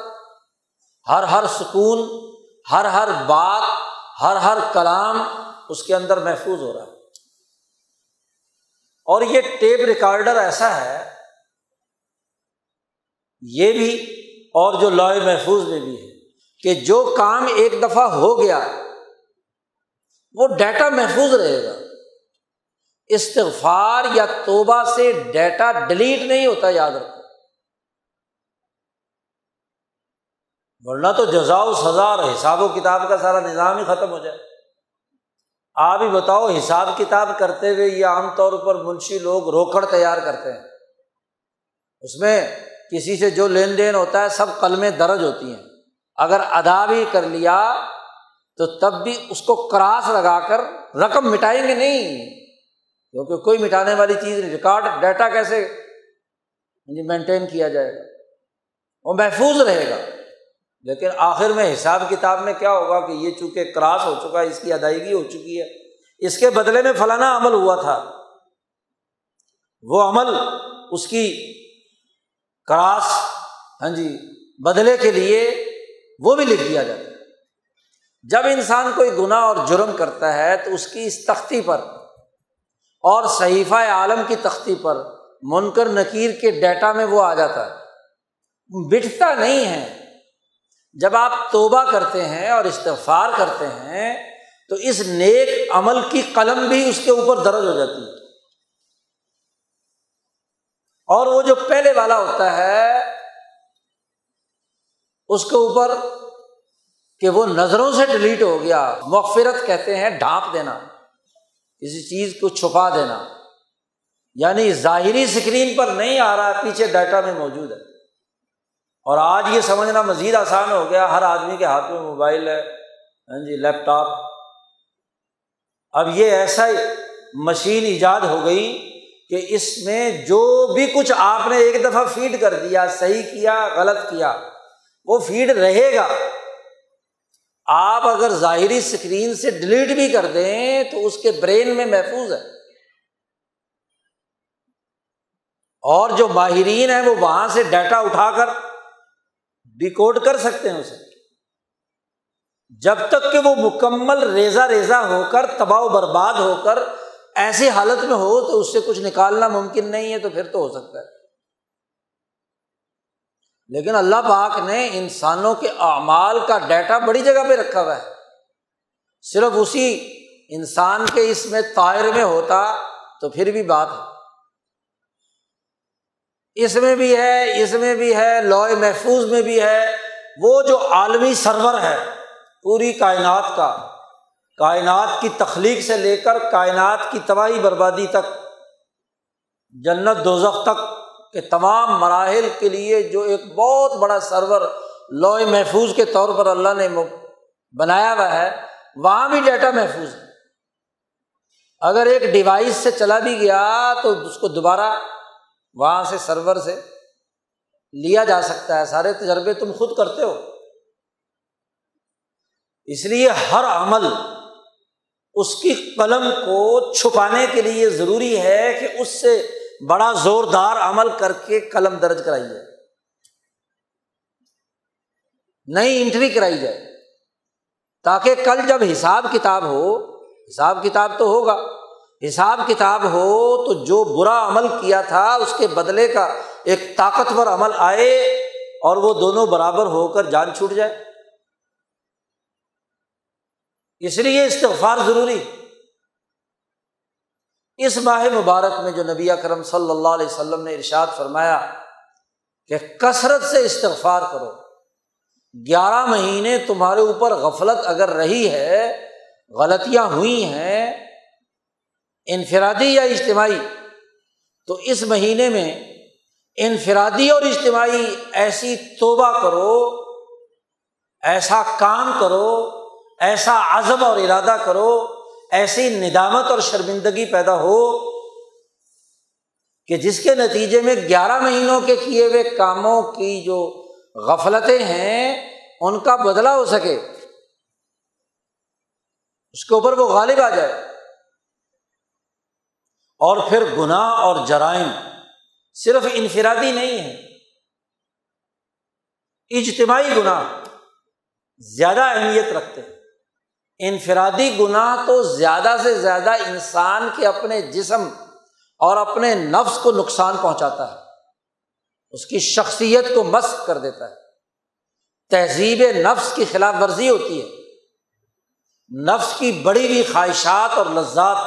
ہر ہر سکون، ہر ہر بات، ہر ہر کلام اس کے اندر محفوظ ہو رہا ہے۔ اور یہ ٹیپ ریکارڈر ایسا ہے یہ بھی اور جو لائے محفوظ میں بھی ہے کہ جو کام ایک دفعہ ہو گیا، وہ ڈیٹا محفوظ رہے گا۔ استغفار یا توبہ سے ڈیٹا ڈیلیٹ نہیں ہوتا، یاد رکھو۔ ورنہ تو جزاؤ سزا اور حساب و کتاب کا سارا نظام ہی ختم ہو جائے۔ آپ ہی بتاؤ، حساب کتاب کرتے ہوئے یہ عام طور پر منشی لوگ روکڑ تیار کرتے ہیں۔ اس میں کسی سے جو لین دین ہوتا ہے، سب قلمیں درج ہوتی ہیں۔ اگر ادا بھی کر لیا تو تب بھی اس کو کراس لگا کر رقم مٹائیں گے نہیں۔ کیونکہ کوئی مٹانے والی چیز نہیں ریکارڈ، ڈیٹا کیسے یعنی مینٹین کیا جائے گا؟ وہ محفوظ رہے گا۔ لیکن آخر میں حساب کتاب میں کیا ہوگا کہ یہ چونکہ کراس ہو چکا ہے، اس کی ادائیگی ہو چکی ہے۔ اس کے بدلے میں فلانا عمل ہوا تھا۔ وہ عمل اس کی کراس ہاں جی بدلے کے لیے وہ بھی لکھ دیا جاتا ہے۔ جب انسان کوئی گناہ اور جرم کرتا ہے تو اس کی اس تختی پر اور صحیفہ عالم کی تختی پر منکر نکیر کے ڈیٹا میں وہ آ جاتا ہے۔ بٹھتا نہیں ہے۔ جب آپ توبہ کرتے ہیں اور استفار کرتے ہیں تو اس نیک عمل کی قلم بھی اس کے اوپر درج ہو جاتی ہے۔ اور وہ جو پہلے والا ہوتا ہے، اس کے اوپر کہ وہ نظروں سے ڈیلیٹ ہو گیا۔ مغفرت کہتے ہیں ڈھانپ دینا، کسی چیز کو چھپا دینا۔ یعنی ظاہری اسکرین پر نہیں آ رہا، پیچھے ڈیٹا میں موجود ہے۔ اور آج یہ سمجھنا مزید آسان ہو گیا، ہر آدمی کے ہاتھ میں موبائل ہے ہاں جی لیپ ٹاپ۔ اب یہ ایسا مشین ایجاد ہو گئی کہ اس میں جو بھی کچھ آپ نے ایک دفعہ فیڈ کر دیا، صحیح کیا، غلط کیا، وہ فیڈ رہے گا۔ آپ اگر ظاہری اسکرین سے ڈیلیٹ بھی کر دیں تو اس کے برین میں محفوظ ہے۔ اور جو ماہرین ہیں، وہ وہاں سے ڈیٹا اٹھا کر ڈیکوڈ کر سکتے ہیں اسے۔ جب تک کہ وہ مکمل ریزا ریزا ہو کر، تباہ و برباد ہو کر ایسی حالت میں ہو تو اس سے کچھ نکالنا ممکن نہیں ہے تو پھر تو ہو سکتا ہے۔ لیکن اللہ پاک نے انسانوں کے اعمال کا ڈیٹا بڑی جگہ پہ رکھا ہوا ہے۔ صرف اسی انسان کے اس میں طائر میں ہوتا تو پھر بھی بات ہے۔ اس میں بھی ہے، اس میں بھی ہے لوئے محفوظ میں بھی ہے۔ وہ جو عالمی سرور ہے، پوری کائنات کا کائنات کی تخلیق سے لے کر کائنات کی تباہی بربادی تک، جنت دوزخ تک کے تمام مراحل کے لیے جو ایک بہت بڑا سرور لوئے محفوظ کے طور پر اللہ نے بنایا ہوا ہے، وہاں بھی ڈیٹا محفوظ ہے۔ اگر ایک ڈیوائس سے چلا بھی گیا تو اس کو دوبارہ وہاں سے سرور سے لیا جا سکتا ہے۔ سارے تجربے تم خود کرتے ہو۔ اس لیے ہر عمل اس کی قلم کو چھپانے کے لیے ضروری ہے کہ اس سے بڑا زوردار عمل کر کے قلم درج کرائی جائے۔ نئی انٹری کرائی جائے۔ تاکہ کل جب حساب کتاب ہو، حساب کتاب تو ہوگا۔ حساب کتاب ہو تو جو برا عمل کیا تھا، اس کے بدلے کا ایک طاقتور عمل آئے اور وہ دونوں برابر ہو کر جان چھوٹ جائے۔ اس لیے استغفار ضروری۔ اس ماہ مبارک میں جو نبی کرم صلی اللہ علیہ وسلم نے ارشاد فرمایا کہ کثرت سے استغفار کرو۔ گیارہ مہینے تمہارے اوپر غفلت اگر رہی ہے، غلطیاں ہوئی ہیں، انفرادی یا اجتماعی، تو اس مہینے میں انفرادی اور اجتماعی ایسی توبہ کرو، ایسا کام کرو ایسا عزم اور ارادہ کرو، ایسی ندامت اور شرمندگی پیدا ہو کہ جس کے نتیجے میں گیارہ مہینوں کے کیے ہوئے کاموں کی جو غفلتیں ہیں، ان کا بدلا ہو سکے۔ اس کے اوپر وہ غالب آ جائے۔ اور پھر گناہ اور جرائم صرف انفرادی نہیں ہے اجتماعی گناہ زیادہ اہمیت رکھتے ہیں۔ انفرادی گناہ تو زیادہ سے زیادہ انسان کے اپنے جسم اور اپنے نفس کو نقصان پہنچاتا ہے۔ اس کی شخصیت کو مسق کر دیتا ہے۔ تہذیب نفس کی خلاف ورزی ہوتی ہے۔ نفس کی بڑی ہوئی خواہشات اور لذات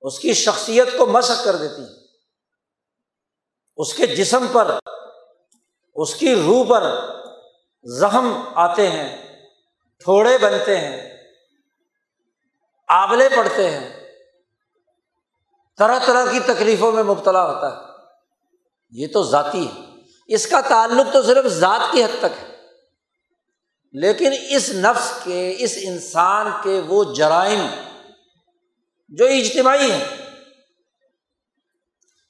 اس کی شخصیت کو مشق کر دیتی ہیں۔ اس کے جسم پر، اس کی روح پر زخم آتے ہیں، تھوڑے بنتے ہیں آبلے پڑتے ہیں۔ طرح طرح کی تکلیفوں میں مبتلا ہوتا ہے۔ یہ تو ذاتی ہے۔ اس کا تعلق تو صرف ذات کی حد تک ہے۔ لیکن اس نفس کے، اس انسان کے وہ جرائم جو اجتماعی ہیں۔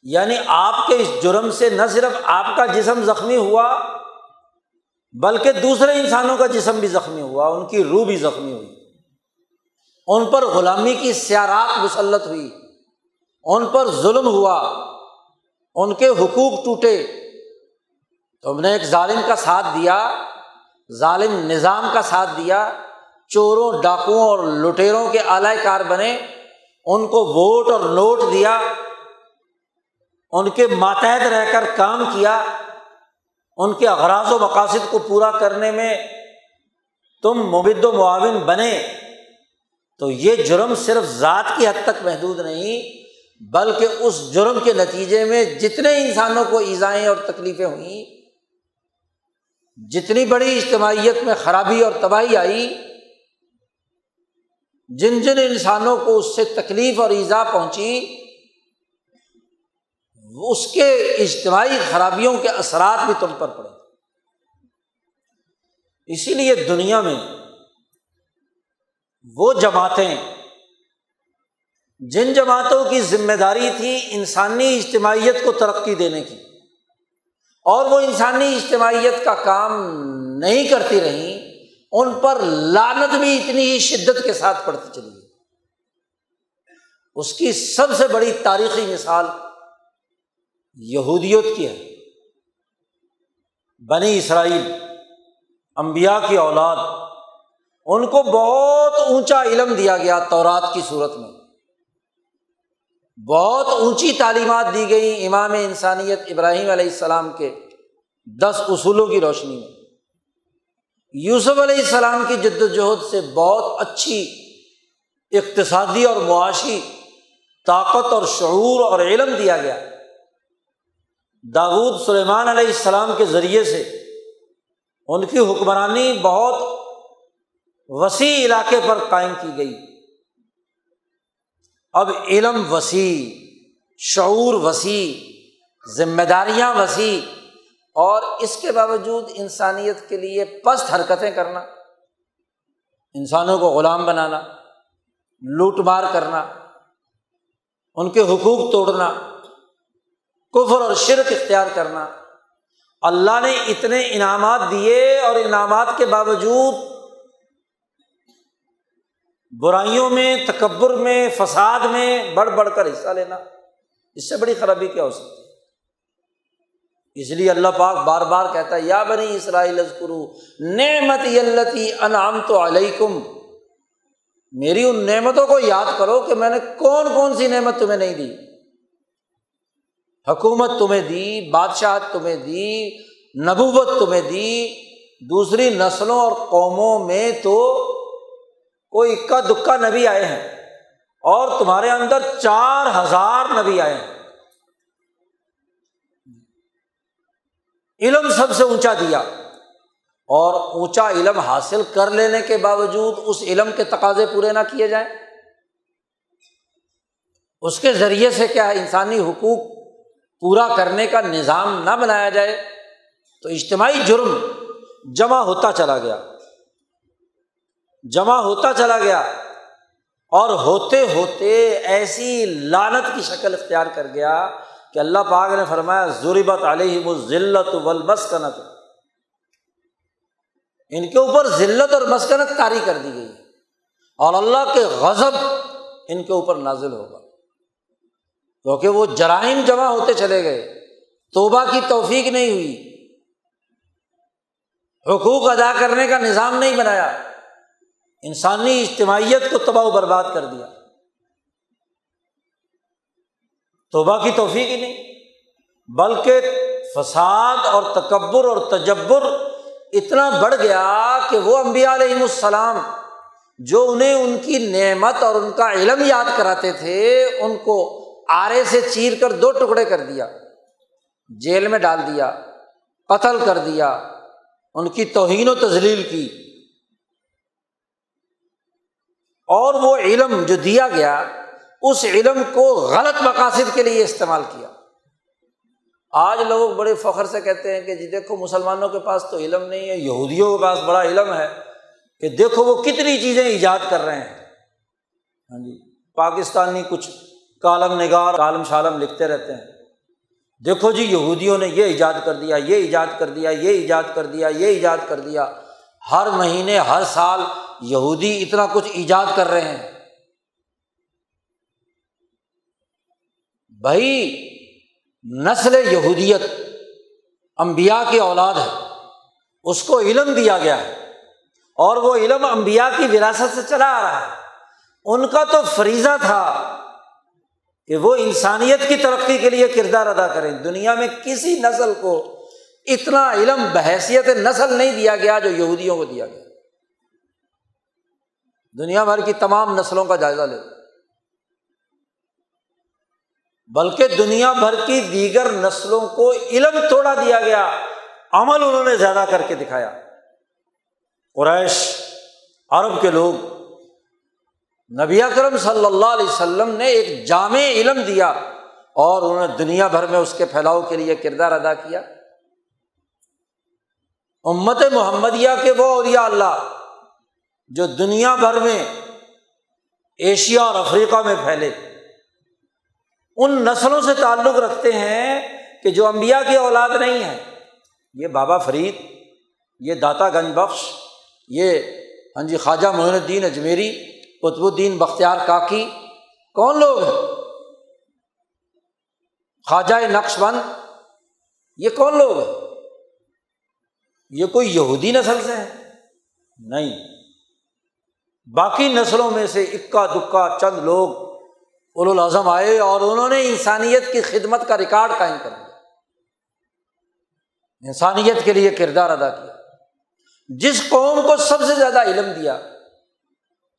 یعنی آپ کے اس جرم سے نہ صرف آپ کا جسم زخمی ہوا، بلکہ دوسرے انسانوں کا جسم بھی زخمی ہوا، ان کی روح بھی زخمی ہوئی۔ ان پر غلامی کی سیارات مسلط ہوئی، ان پر ظلم ہوا، ان کے حقوق ٹوٹے۔ تم نے ایک ظالم کا ساتھ دیا، ظالم نظام کا ساتھ دیا، چوروں، ڈاکوؤں اور لٹیروں کے اعلی کار بنے، ان کو ووٹ اور نوٹ دیا، ان کے ماتحت رہ کر کام کیا، ان کے اغراض و مقاصد کو پورا کرنے میں تم مبد و معاون بنے۔ تو یہ جرم صرف ذات کی حد تک محدود نہیں، بلکہ اس جرم کے نتیجے میں جتنے انسانوں کو ایزائیں اور تکلیفیں ہوئیں، جتنی بڑی اجتماعیت میں خرابی اور تباہی آئی، جن جن انسانوں کو اس سے تکلیف اور ایزا پہنچی، اس کے اجتماعی خرابیوں کے اثرات بھی تم پر پڑے۔ اسی لیے دنیا میں وہ جماعتیں جن جماعتوں کی ذمہ داری تھی انسانی اجتماعیت کو ترقی دینے کی اور وہ انسانی اجتماعیت کا کام نہیں کرتی رہیں، ان پر لانت بھی اتنی ہی شدت کے ساتھ پڑتی چلی گئی۔ اس کی سب سے بڑی تاریخی مثال یہودیت کی ہے۔ بنی اسرائیل امبیا کی اولاد ان کو بہت اونچا علم دیا گیا تورات کی صورت میں۔ بہت اونچی تعلیمات دی گئی امام انسانیت ابراہیم علیہ السلام کے دس اصولوں کی روشنی میں۔ یوسف علیہ السلام کی جد وجہد سے بہت اچھی اقتصادی اور معاشی طاقت اور شعور اور علم دیا گیا۔ داود سلیمان علیہ السلام کے ذریعے سے ان کی حکمرانی بہت وسیع علاقے پر قائم کی گئی۔ اب علم وسیع، شعور وسیع ذمہ داریاں وسیع اور اس کے باوجود انسانیت کے لیے پست حرکتیں کرنا، انسانوں کو غلام بنانا، لوٹ مار کرنا، ان کے حقوق توڑنا، کفر اور شرک اختیار کرنا، اللہ نے اتنے انعامات دیے اور انعامات کے باوجود برائیوں میں، تکبر میں، فساد میں بڑھ بڑھ کر حصہ لینا، اس سے بڑی خرابی کیا ہو سکتی ہے؟ اس لیے اللہ پاک بار بار کہتا ہے، یا بنی اسرائیل نعمت یلتی انعام تو علیکم۔ میری ان نعمتوں کو یاد کرو کہ میں نے کون کون سی نعمت تمہیں نہیں دی۔ حکومت تمہیں دی بادشاہ تمہیں دی، نبوت تمہیں دی، دوسری نسلوں اور قوموں میں تو کوئی اکا دکا نبی آئے ہیں اور تمہارے اندر چار ہزار نبی آئے ہیں۔ علم سب سے اونچا دیا اور اونچا علم حاصل کر لینے کے باوجود اس علم کے تقاضے پورے نہ کیے جائیں۔ اس کے ذریعے سے کیا انسانی حقوق پورا کرنے کا نظام نہ بنایا جائے تو اجتماعی جرم جمع ہوتا چلا گیا۔ جمع ہوتا چلا گیا اور ہوتے ہوتے ایسی لانت کی شکل اختیار کر گیا کہ اللہ پاک نے فرمایا، ضربت علیہ و ذلت مسکنت ان کے اوپر ذلت اور مسکنت کاری کر دی گئی۔ اور اللہ کے غضب ان کے اوپر نازل ہوگا۔ کیونکہ وہ جرائم جمع ہوتے چلے گئے۔ توبہ کی توفیق نہیں ہوئی۔ حقوق ادا کرنے کا نظام نہیں بنایا۔ انسانی اجتماعیت کو تباہ و برباد کر دیا۔ توبہ کی توفیق ہی نہیں، بلکہ فساد اور تکبر اور تجبر اتنا بڑھ گیا کہ وہ امبیا علیہم السلام جو انہیں ان کی نعمت اور ان کا علم یاد کراتے تھے، ان کو آرے سے چیر کر دو ٹکڑے کر دیا، جیل میں ڈال دیا، قتل کر دیا، ان کی توہین و تزلیل کی۔ اور وہ علم جو دیا گیا، اس علم کو غلط مقاصد کے لیے استعمال کیا۔ آج لوگ بڑے فخر سے کہتے ہیں کہ جی دیکھو مسلمانوں کے پاس تو علم نہیں ہے، یہودیوں کے پاس بڑا علم ہے کہ دیکھو وہ کتنی چیزیں ایجاد کر رہے ہیں۔ ہاں جی پاکستانی کچھ کالم نگار، کالم شالم لکھتے رہتے ہیں۔ دیکھو جی یہودیوں نے یہ ایجاد کر دیا، یہ ایجاد کر دیا، یہ ایجاد کر دیا، یہ ایجاد کر دیا۔ ہر مہینے، ہر سال یہودی اتنا کچھ ایجاد کر رہے ہیں۔ بھائی، نسل یہودیت امبیا کی اولاد ہے۔ اس کو علم دیا گیا ہے۔ اور وہ علم امبیا کی وراثت سے چلا آ رہا ہے۔ ان کا تو فریضہ تھا کہ وہ انسانیت کی ترقی کے لیے کردار ادا کریں۔ دنیا میں کسی نسل کو اتنا علم، بحیثیت نسل نہیں دیا گیا جو یہودیوں کو دیا گیا۔ دنیا بھر کی تمام نسلوں کا جائزہ لے۔ بلکہ دنیا بھر کی دیگر نسلوں کو علم توڑا دیا گیا، عمل انہوں نے زیادہ کر کے دکھایا۔ قریش، عرب کے لوگ، نبی اکرم صلی اللہ علیہ وسلم نے ایک جامع علم دیا اور انہوں نے دنیا بھر میں اس کے پھیلاؤ کے لیے کردار ادا کیا۔ امت محمدیہ کے وہ اولیا اللہ جو دنیا بھر میں ایشیا اور افریقہ میں پھیلے۔ ان نسلوں سے تعلق رکھتے ہیں کہ جو امبیا کی اولاد نہیں ہے یہ بابا فرید، یہ داتا گنج بخش، یہ ہاں جی خواجہ معین الدین اجمیری، قطب الدین بختیار کاکی، کون لوگ ہیں؟ خواجہ نقش بند، یہ کون لوگ ہیں؟ یہ کوئی یہودی نسل سے ہے؟ نہیں۔ باقی نسلوں میں سے اکا دکا چند لوگ الاظم آئے اور انہوں نے انسانیت کی خدمت کا ریکارڈ قائم کر دیا۔ انسانیت کے لیے کردار ادا کیا۔ جس قوم کو سب سے زیادہ علم دیا،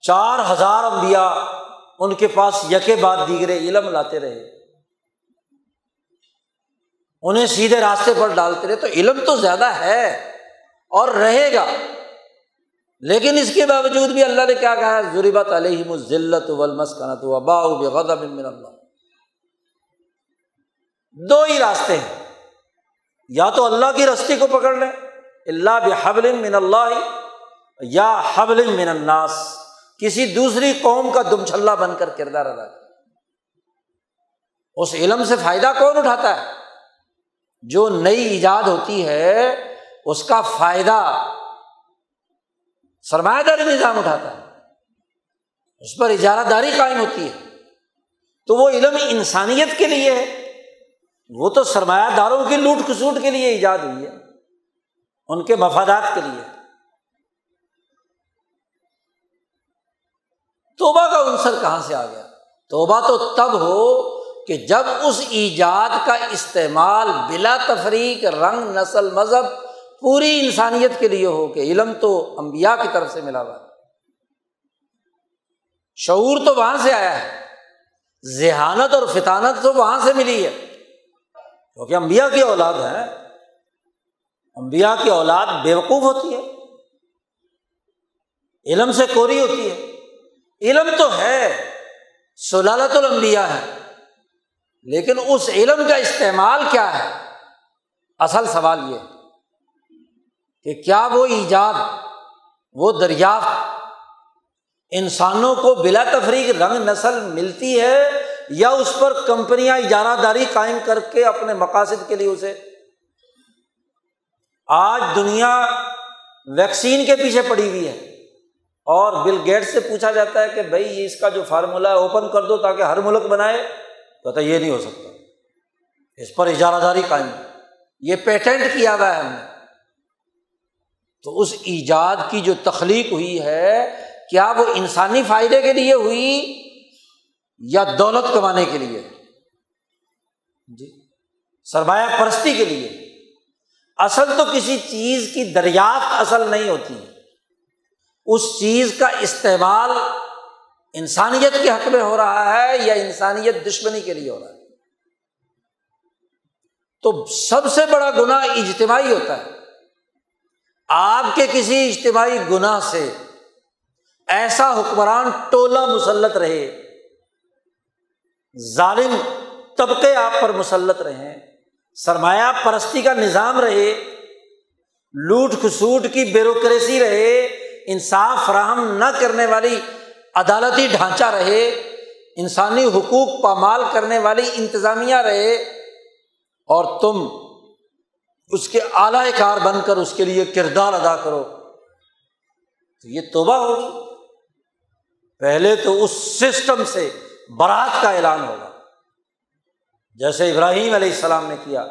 چار ہزار امبیا ان کے پاس یکے بعد دیگرے علم لاتے رہے۔ انہیں سیدھے راستے پر ڈالتے رہے، تو علم تو زیادہ ہے۔ اور رہے گا۔ لیکن اس کے باوجود بھی اللہ نے کیا کہا ضریبت علیہ ذلت ولمس ابا غضب من اللہ۔ دو ہی راستے ہیں۔ یا تو اللہ کی رستی کو پکڑ لیں اللہ بحبل من اللہ، یا حبل من الناس۔ کسی دوسری قوم کا دم چھلا بن کر کردار ادا کر اس علم سے فائدہ کون اٹھاتا ہے؟ جو نئی ایجاد ہوتی ہے اس کا فائدہ سرمایہ داری نظام اٹھاتا ہے۔ اس پر اجارہ داری قائم ہوتی ہے۔ تو وہ علم انسانیت کے لیے ہے۔ وہ تو سرمایہ داروں کی لوٹ کسوٹ کے لیے ایجاد ہوئی ہے۔ ان کے مفادات کے لیے۔ توبہ کا عنصر کہاں سے آ گیا؟ توبہ تو تب ہو کہ جب اس ایجاد کا استعمال بلا تفریق، رنگ، نسل، مذہب پوری انسانیت کے لیے ہو کہ علم تو امبیا کی طرف سے ملا ہوا شعور تو وہاں سے آیا ہے۔ ذہانت اور فطانت تو وہاں سے ملی ہے۔ کیونکہ امبیا کی اولاد ہے۔ امبیا کی اولاد بیوقوف ہوتی ہے۔ علم سے کوری ہوتی ہے۔ علم تو ہے۔ سلالت المبیا ہے۔ لیکن اس علم کا استعمال کیا ہے؟ اصل سوال یہ کہ کیا وہ ایجاد، وہ دریافت انسانوں کو بلا تفریق رنگ نسل ملتی ہے یا اس پر کمپنیاں اجارہ داری قائم کر کے اپنے مقاصد کے لیے اسے؟ آج دنیا ویکسین کے پیچھے پڑی ہوئی ہے اور بل گیٹ سے پوچھا جاتا ہے کہ بھائی اس کا جو فارمولہ ہے اوپن کر دو تاکہ ہر ملک بنائے کہتا یہ نہیں ہو سکتا۔ اس پر اجارہ داری قائم۔ یہ پیٹنٹ کیا ہوا ہے ہم نے؟ تو اس ایجاد کی جو تخلیق ہوئی ہے، کیا وہ انسانی فائدے کے لیے ہوئی یا دولت کمانے کے لیے؟ جی سرمایہ پرستی کے لیے۔ اصل تو کسی چیز کی دریافت اصل نہیں ہوتی۔ اس چیز کا استعمال انسانیت کے حق میں ہو رہا ہے یا انسانیت دشمنی کے لیے ہو رہا ہے؟ تو سب سے بڑا گناہ اجتماعی ہوتا ہے۔ آپ کے کسی اجتماعی گناہ سے ایسا حکمران ٹولہ مسلط رہے، ظالم طبقے آپ پر مسلط رہے، سرمایہ پرستی کا نظام رہے، لوٹ خسوٹ کی بیوروکریسی رہے، انصاف فراہم نہ کرنے والی عدالتی ڈھانچہ رہے، انسانی حقوق پامال کرنے والی انتظامیہ رہے، اور تم اس کے اعلی کار بن کر اس کے لیے کردار ادا کرو۔ تو یہ توبہ ہوگی۔ پہلے تو اس سسٹم سے برات کا اعلان ہوگا۔ جیسے ابراہیم علیہ السلام نے کیا،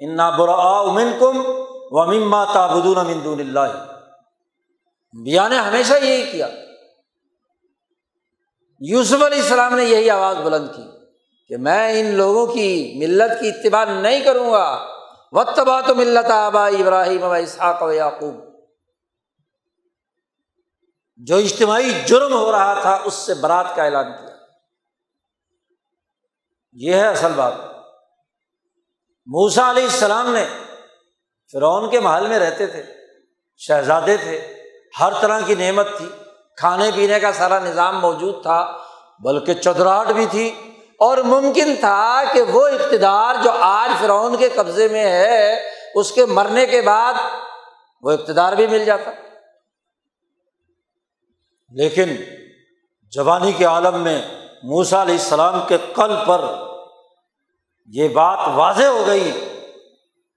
انا برا امن کم و مما تابدون امدون اللہ بیا نے ہمیشہ یہی کیا۔ یوسف علیہ السلام نے یہی آواز بلند کی کہ میں ان لوگوں کی ملت کی اتباع نہیں کروں گا۔ وطبا تو ملت آبا ابراہیم اسحاق و یعقوب جو اجتماعی جرم ہو رہا تھا، اس سے برات کا اعلان کیا۔ یہ ہے اصل بات۔ موسا علیہ السلام نے فرعون کے محل میں رہتے تھے، شہزادے تھے، ہر طرح کی نعمت تھی۔ کھانے پینے کا سارا نظام موجود تھا، بلکہ چودراہٹ بھی تھی۔ اور ممکن تھا کہ وہ اقتدار جو آج فرعون کے قبضے میں ہے، اس کے مرنے کے بعد وہ اقتدار بھی مل جاتا۔ لیکن جوانی کے عالم میں موسا علیہ السلام کے قل پر یہ بات واضح ہو گئی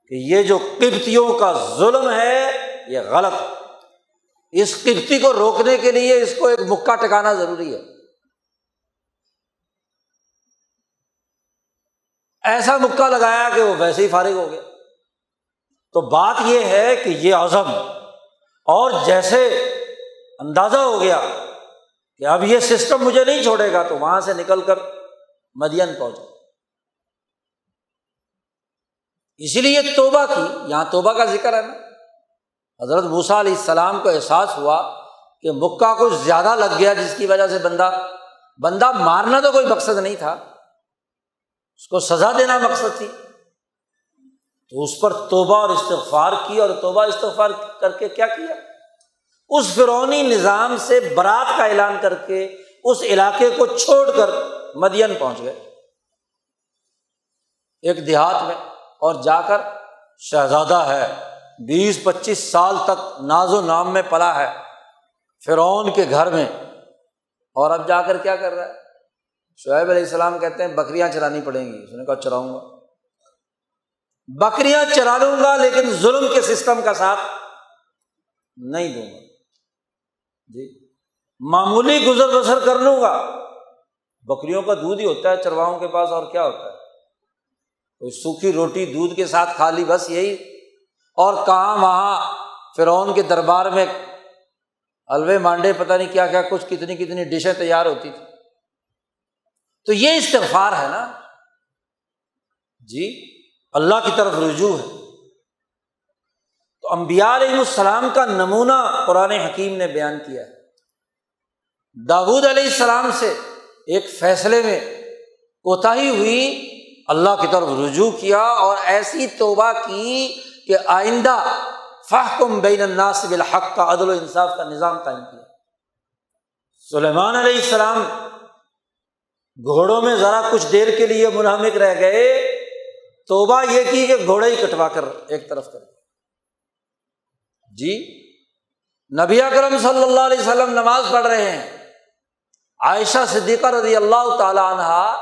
کہ یہ جو قبتیوں کا ظلم ہے، یہ غلط۔ اس قبتی کو روکنے کے لیے اس کو ایک مکہ ٹکانا ضروری ہے۔ ایسا مکہ لگایا کہ وہ ویسے ہی فارغ ہو گیا۔ تو بات یہ ہے کہ یہ عزم اور جیسے اندازہ ہو گیا کہ اب یہ سسٹم مجھے نہیں چھوڑے گا تو وہاں سے نکل کر مدین پہنچا اسی لیے توبہ کی، یہاں توبہ کا ذکر ہے نا۔ حضرت بھوسا علیہ السلام کو احساس ہوا کہ مکہ کچھ زیادہ لگ گیا جس کی وجہ سے بندہ بندہ مارنا تو کوئی مقصد نہیں تھا۔ اس کو سزا دینا مقصد تھی۔ تو اس پر توبہ اور استغفار کی اور توبہ استغفار کر کے کیا کیا؟ اس فرونی نظام سے برات کا اعلان کر کے اس علاقے کو چھوڑ کر مدین پہنچ گئے۔ ایک دیہات میں اور جا کر شہزادہ ہے، بیس، پچیس سال تک ناز و نام میں پلا ہے۔ فرعون کے گھر میں اور اب جا کر کیا کر رہا ہے؟ شعیب علیہ السلام کہتے ہیں، بکریاں چرانی پڑیں گی۔ اس نے کہا، چراؤں گا۔ بکریاں چرا لوں گا، لیکن ظلم کے سسٹم کا ساتھ نہیں دوں گا۔ جی۔ معمولی گزر بسر کر لوں گا۔ بکریوں کا دودھ ہی ہوتا ہے چرواؤں کے پاس، اور کیا ہوتا ہے؟ کوئی سوکھی روٹی دودھ کے ساتھ کھا لی، بس یہی۔ اور کہاں وہاں فرعون کے دربار میں الوے مانڈے، پتہ نہیں کیا کیا، کچھ کتنی کتنی ڈشیں تیار ہوتی تھی تو یہ استغفار ہے نا؟ جی اللہ کی طرف رجوع ہے۔ تو امبیا علیہ السلام کا نمونہ قرآن حکیم نے بیان کیا ہے۔ داود علیہ السلام سے ایک فیصلے میں کوتاہی ہوئی، اللہ کی طرف رجوع کیا اور ایسی توبہ کی کہ آئندہ فحکم بین الناس بالحق کا عدل و انصاف کا نظام قائم کیا۔ سلیمان علیہ السلام گھوڑوں میں ذرا کچھ دیر کے لیے منہمک رہ گئے، توبہ یہ کی کہ گھوڑے ہی کٹوا کر ایک طرف کر جی نبی اکرم صلی اللہ علیہ وسلم نماز پڑھ رہے ہیں۔ عائشہ صدیقہ رضی اللہ تعالیٰ عنہ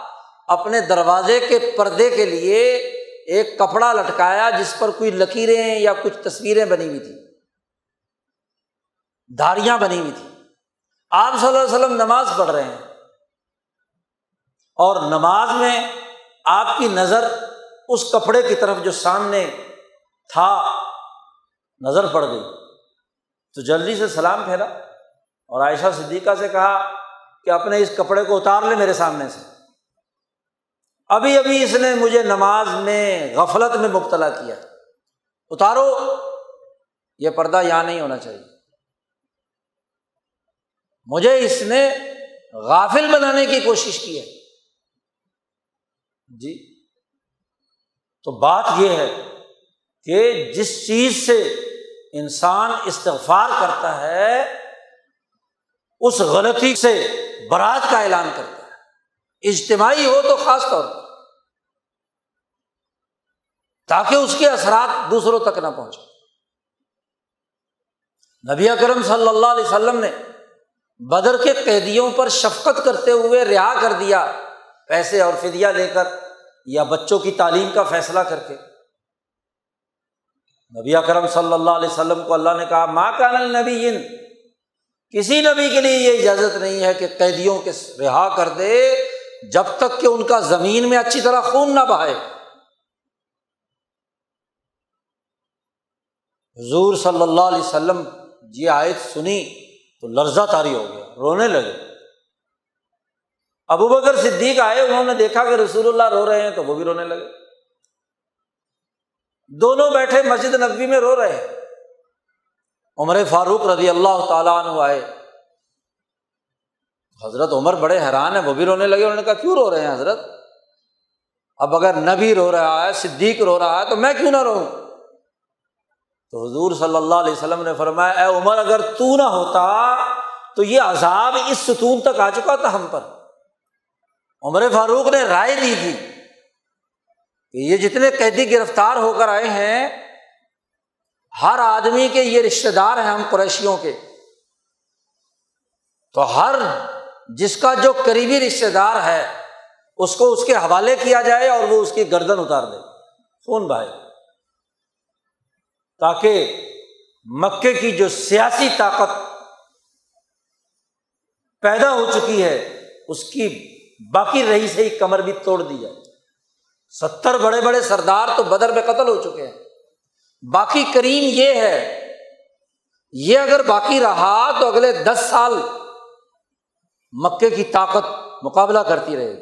اپنے دروازے کے پردے کے لیے ایک کپڑا لٹکایا جس پر کوئی لکیریں یا کچھ تصویریں بنی ہوئی تھیں۔ داریاں بنی ہوئی تھیں۔ آپ صلی اللہ علیہ وسلم نماز پڑھ رہے ہیں۔ اور نماز میں آپ کی نظر اس کپڑے کی طرف جو سامنے تھا، نظر پڑ گئی۔ تو جلدی سے سلام پھیلا اور عائشہ صدیقہ سے کہا کہ اپنے اس کپڑے کو اتار لے میرے سامنے سے۔ ابھی ابھی اس نے مجھے نماز میں غفلت میں مبتلا کیا۔ اتارو، یہ پردہ یہاں نہیں ہونا چاہیے۔ مجھے اس نے غافل بنانے کی کوشش کی ہے۔ جی؟ تو بات یہ ہے کہ جس چیز سے انسان استغفار کرتا ہے، اس غلطی سے برات کا اعلان کرتا ہے۔ اجتماعی ہو تو خاص طور پر، تاکہ اس کے اثرات دوسروں تک نہ پہنچے نبی اکرم صلی اللہ علیہ وسلم نے بدر کے قیدیوں پر شفقت کرتے ہوئے رہا کر دیا، پیسے اور فدیہ لے کر۔ یا بچوں کی تعلیم کا فیصلہ کر کے۔ نبی اکرم صلی اللہ علیہ وسلم کو اللہ نے کہا ماں کا نبی ان کسی نبی کے لیے یہ اجازت نہیں ہے کہ قیدیوں کے رہا کر دے جب تک کہ ان کا زمین میں اچھی طرح خون نہ بہائے۔ حضور صلی اللہ علیہ وسلم، یہ آیت سنی تو لرزہ تاری ہو گیا، رونے لگے۔ ابو بکر صدیق آئے، انہوں نے دیکھا کہ رسول اللہ رو رہے ہیں تو وہ بھی رونے لگے۔ دونوں بیٹھے مسجد نبوی میں رو رہے۔ ہیں عمر فاروق رضی اللہ تعالیٰ عنہ آئے۔ حضرت عمر بڑے حیران ہیں، وہ بھی رونے لگے۔ انہوں نے کہا، کیوں رو رہے ہیں حضرت؟ اب اگر نبی رو رہا ہے، صدیق رو رہا ہے تو میں کیوں نہ رہوں؟ تو حضور صلی اللہ علیہ وسلم نے فرمایا، اے عمر، اگر تو نہ ہوتا تو یہ عذاب اس ستون تک آ چکا تھا ہم پر۔ عمر فاروق نے رائے دی تھی کہ یہ جتنے قیدی گرفتار ہو کر آئے ہیں، ہر آدمی کے یہ رشتے دار ہیں ہم قریشیوں کے۔ تو ہر جس کا جو قریبی رشتے دار ہے، اس کو اس کے حوالے کیا جائے اور وہ اس کی گردن اتار دے۔ فون بھائی، تاکہ مکے کی جو سیاسی طاقت پیدا ہو چکی ہے، اس کی باقی رہی سے ہی کمر بھی توڑ دی جائے۔ ستر بڑے بڑے سردار تو بدر میں قتل ہو چکے ہیں۔ باقی کریم یہ ہے، یہ اگر باقی رہا تو اگلے دس سال مکے کی طاقت مقابلہ کرتی رہے گی۔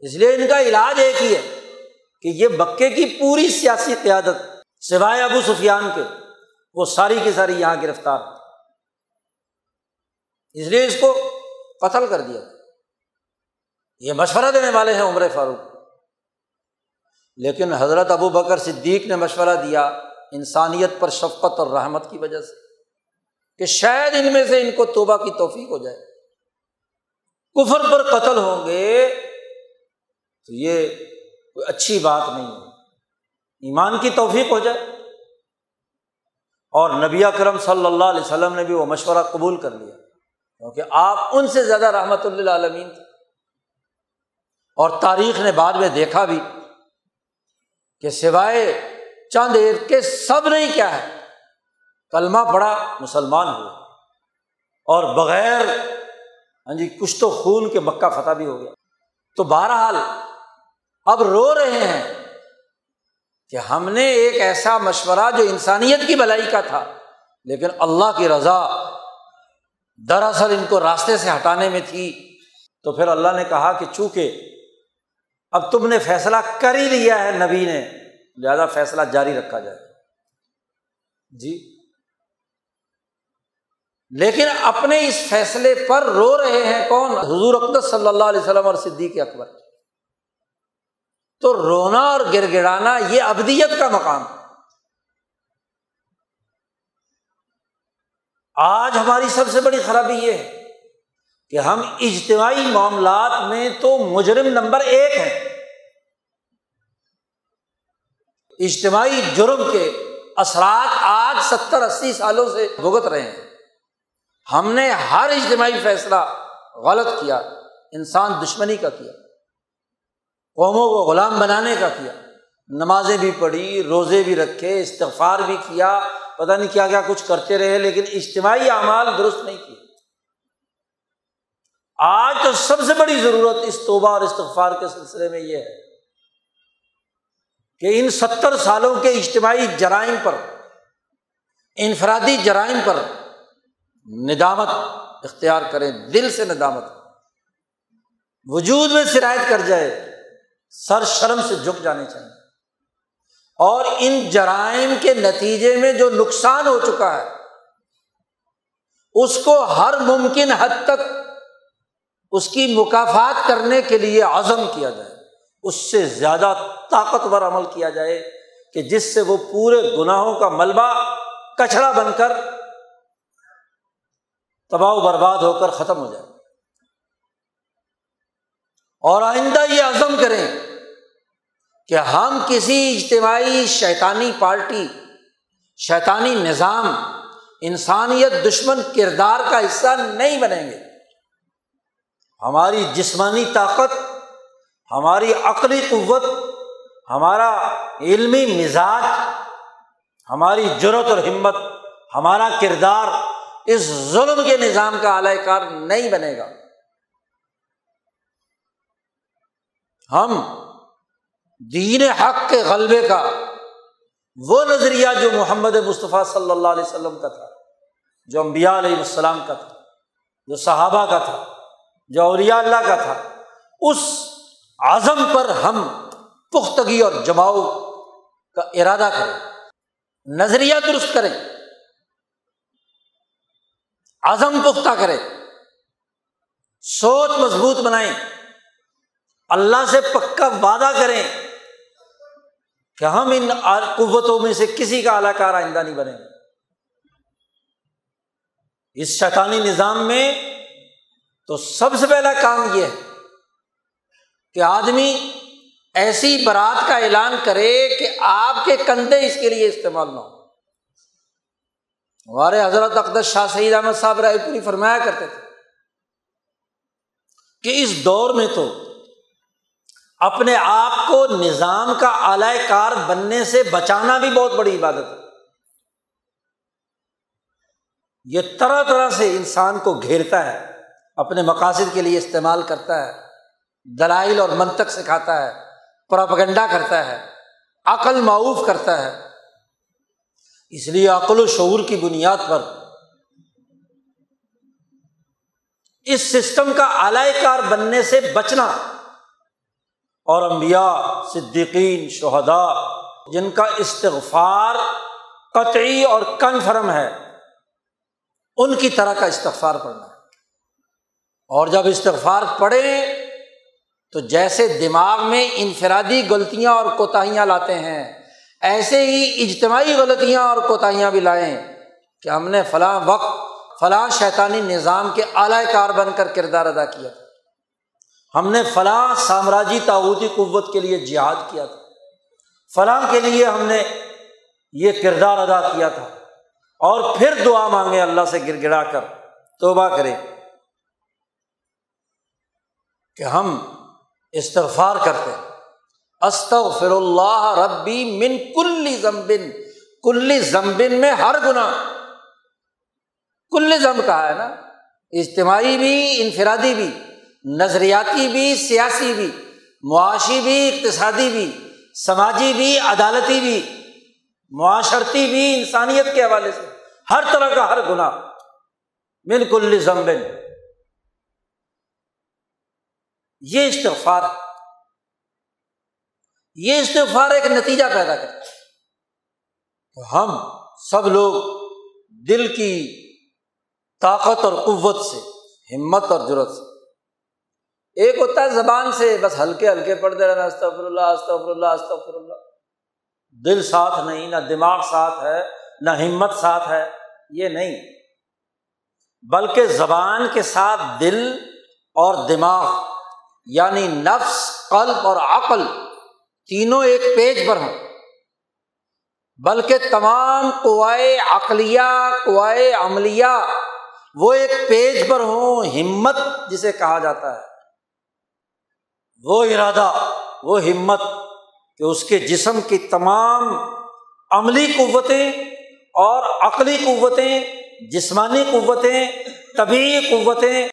اس لیے ان کا علاج ایک ہی ہے کہ یہ مکے کی پوری سیاسی قیادت سوائے ابو سفیان کے، وہ ساری کی ساری یہاں گرفتار۔ اس لیے اس کو قتل کر دیا۔ یہ مشورہ دینے والے ہیں عمر فاروق۔ لیکن حضرت ابو بکر صدیق نے مشورہ دیا انسانیت پر شفقت اور رحمت کی وجہ سے کہ شاید ان میں سے ان کو توبہ کی توفیق ہو جائے۔ کفر پر قتل ہوں گے تو یہ کوئی اچھی بات نہیں ہے۔ ایمان کی توفیق ہو جائے۔ اور نبی اکرم صلی اللہ علیہ وسلم نے بھی وہ مشورہ قبول کر لیا۔ کیونکہ آپ ان سے زیادہ رحمت اللہ عالمین تھے اور تاریخ نے بعد میں دیکھا بھی کہ سوائے چند عید کے سب نہیں کیا ہے، کلمہ پڑا مسلمان ہوا۔ اور بغیر ہاں جی کچھ تو خون کے مکہ فتح بھی ہو گیا۔ تو بہرحال اب رو رہے ہیں کہ ہم نے ایک ایسا مشورہ جو انسانیت کی بلائی کا تھا، لیکن اللہ کی رضا دراصل ان کو راستے سے ہٹانے میں تھی۔ تو پھر اللہ نے کہا کہ چونکہ اب تم نے فیصلہ کر ہی لیا ہے نبی نے، لہٰذا فیصلہ جاری رکھا جائے۔ جی۔ لیکن اپنے اس فیصلے پر رو رہے ہیں کون؟ حضور اقدس صلی اللہ علیہ وسلم اور صدیق اکبر۔ تو رونا اور گر گڑانا یہ ابدیت کا مقام آج ہماری سب سے بڑی خرابی یہ ہے۔ کہ ہم اجتماعی معاملات میں تو مجرم نمبر ایک ہیں۔ اجتماعی جرم کے اثرات آج ستر اسی سالوں سے بھگت رہے ہیں۔ ہم نے ہر اجتماعی فیصلہ غلط کیا، انسان دشمنی کا کیا، قوموں کو غلام بنانے کا کیا، نمازیں بھی پڑھی، روزے بھی رکھے، استغفار بھی کیا، پتہ نہیں کیا کیا کچھ کرتے رہے، لیکن اجتماعی اعمال درست نہیں کیے۔ آج تو سب سے بڑی ضرورت اس توبہ اور استغفار کے سلسلے میں یہ ہے کہ ان ستر سالوں کے اجتماعی جرائم پر، انفرادی جرائم پر ندامت اختیار کریں، دل سے ندامت، وجود میں شرائط کر جائے، سر شرم سے جھک جانے چاہیے۔ اور ان جرائم کے نتیجے میں جو نقصان ہو چکا ہے، اس کو ہر ممکن حد تک اس کی مقافات کرنے کے لیے عزم کیا جائے، اس سے زیادہ طاقتور عمل کیا جائے کہ جس سے وہ پورے گناہوں کا ملبہ کچڑا بن کر تباہ و برباد ہو کر ختم ہو جائے۔ اور آئندہ یہ عزم کریں کہ ہم کسی اجتماعی شیطانی پارٹی، شیطانی نظام، انسانیت دشمن کردار کا حصہ نہیں بنیں گے۔ ہماری جسمانی طاقت، ہماری عقلی قوت، ہمارا علمی مزاج، ہماری جرت اور ہمت، ہمارا کردار اس ظلم کے نظام کا اعلی کار نہیں بنے گا۔ ہم دین حق کے غلبے کا وہ نظریہ جو محمد مصطفیٰ صلی اللہ علیہ وسلم کا تھا، جو امبیا علیہ السلام کا تھا، جو صحابہ کا تھا جو اولیاء اللہ کا تھا، اس عزم پر ہم پختگی اور جماؤ کا ارادہ کریں، نظریہ درست کریں عزم پختہ کریں، سوچ مضبوط بنائیں، اللہ سے پکا وعدہ کریں کہ ہم ان قوتوں میں سے کسی کا اعلی کار آئندہ نہیں بنے اس شیطانی نظام میں تو سب سے پہلا کام یہ ہے کہ آدمی ایسی برات کا اعلان کرے کہ آپ کے کندھے اس کے لیے استعمال نہ ہو ہمارے حضرت اقدس شاہ سعید احمد صاحب رائے پوری فرمایا کرتے تھے کہ اس دور میں تو اپنے آپ کو نظام کا اعلی کار بننے سے بچانا بھی بہت بڑی عبادت ہے۔ یہ طرح طرح سے انسان کو گھیرتا ہے۔ اپنے مقاصد کے لیے استعمال کرتا ہے، دلائل اور منطق سکھاتا ہے، پراپگنڈا کرتا ہے، عقل معاوف کرتا ہے۔ اس لیے عقل و شعور کی بنیاد پر اس سسٹم کا اعلی کار بننے سے بچنا اور انبیاء، صدیقین شہدا جن کا استغفار قطعی اور کنفرم ہے، ان کی طرح کا استغفار پڑھنا ہے۔ اور جب استغفار پڑھے تو جیسے دماغ میں انفرادی غلطیاں اور کوتاہیاں لاتے ہیں، ایسے ہی اجتماعی غلطیاں اور کوتاہیاں بھی لائیں کہ ہم نے فلاں وقت، فلاں شیطانی نظام کے اعلی کار بن کر کردار ادا کیا تھا۔ ہم نے فلاں سامراجی تعوتی قوت کے لیے جہاد کیا تھا۔ فلاں کے لیے ہم نے یہ کردار ادا کیا تھا۔ اور پھر دعا مانگے اللہ سے گر گڑا کر، توبہ کرے۔ کہ ہم استغفار کرتے ہیں۔ استغفر اللہ ربی من کل زمبن کل زمبن میں ہر گنا کل زم کہا ہے نا؟ اجتماعی بھی، انفرادی بھی، نظریاتی بھی، سیاسی بھی، معاشی بھی، اقتصادی بھی، سماجی بھی، عدالتی بھی، معاشرتی بھی، انسانیت کے حوالے سے ہر طرح کا ہر گنا من کل زمبن یہ استغفار یہ استغفار ایک نتیجہ پیدا کرتا ہے۔ تو ہم سب لوگ دل کی طاقت اور قوت سے، ہمت اور ضرورت سے۔ ایک ہوتا ہے زبان سے، بس ہلکے ہلکے پڑھتے رہنا استفر اللہ استفر اللہ استفر اللہ دل ساتھ نہیں، نہ دماغ ساتھ ہے، نہ ہمت ساتھ ہے، یہ نہیں۔ بلکہ زبان کے ساتھ دل اور دماغ۔ یعنی نفس، قلب اور عقل تینوں ایک پیج پر ہوں بلکہ تمام قوائے عقلیہ، قوائے عملیہ وہ ایک پیج پر ہوں، ہمت جسے کہا جاتا ہے۔ وہ ارادہ، وہ ہمت کہ اس کے جسم کی تمام عملی قوتیں اور عقلی قوتیں، جسمانی قوتیں طبی قوتیں،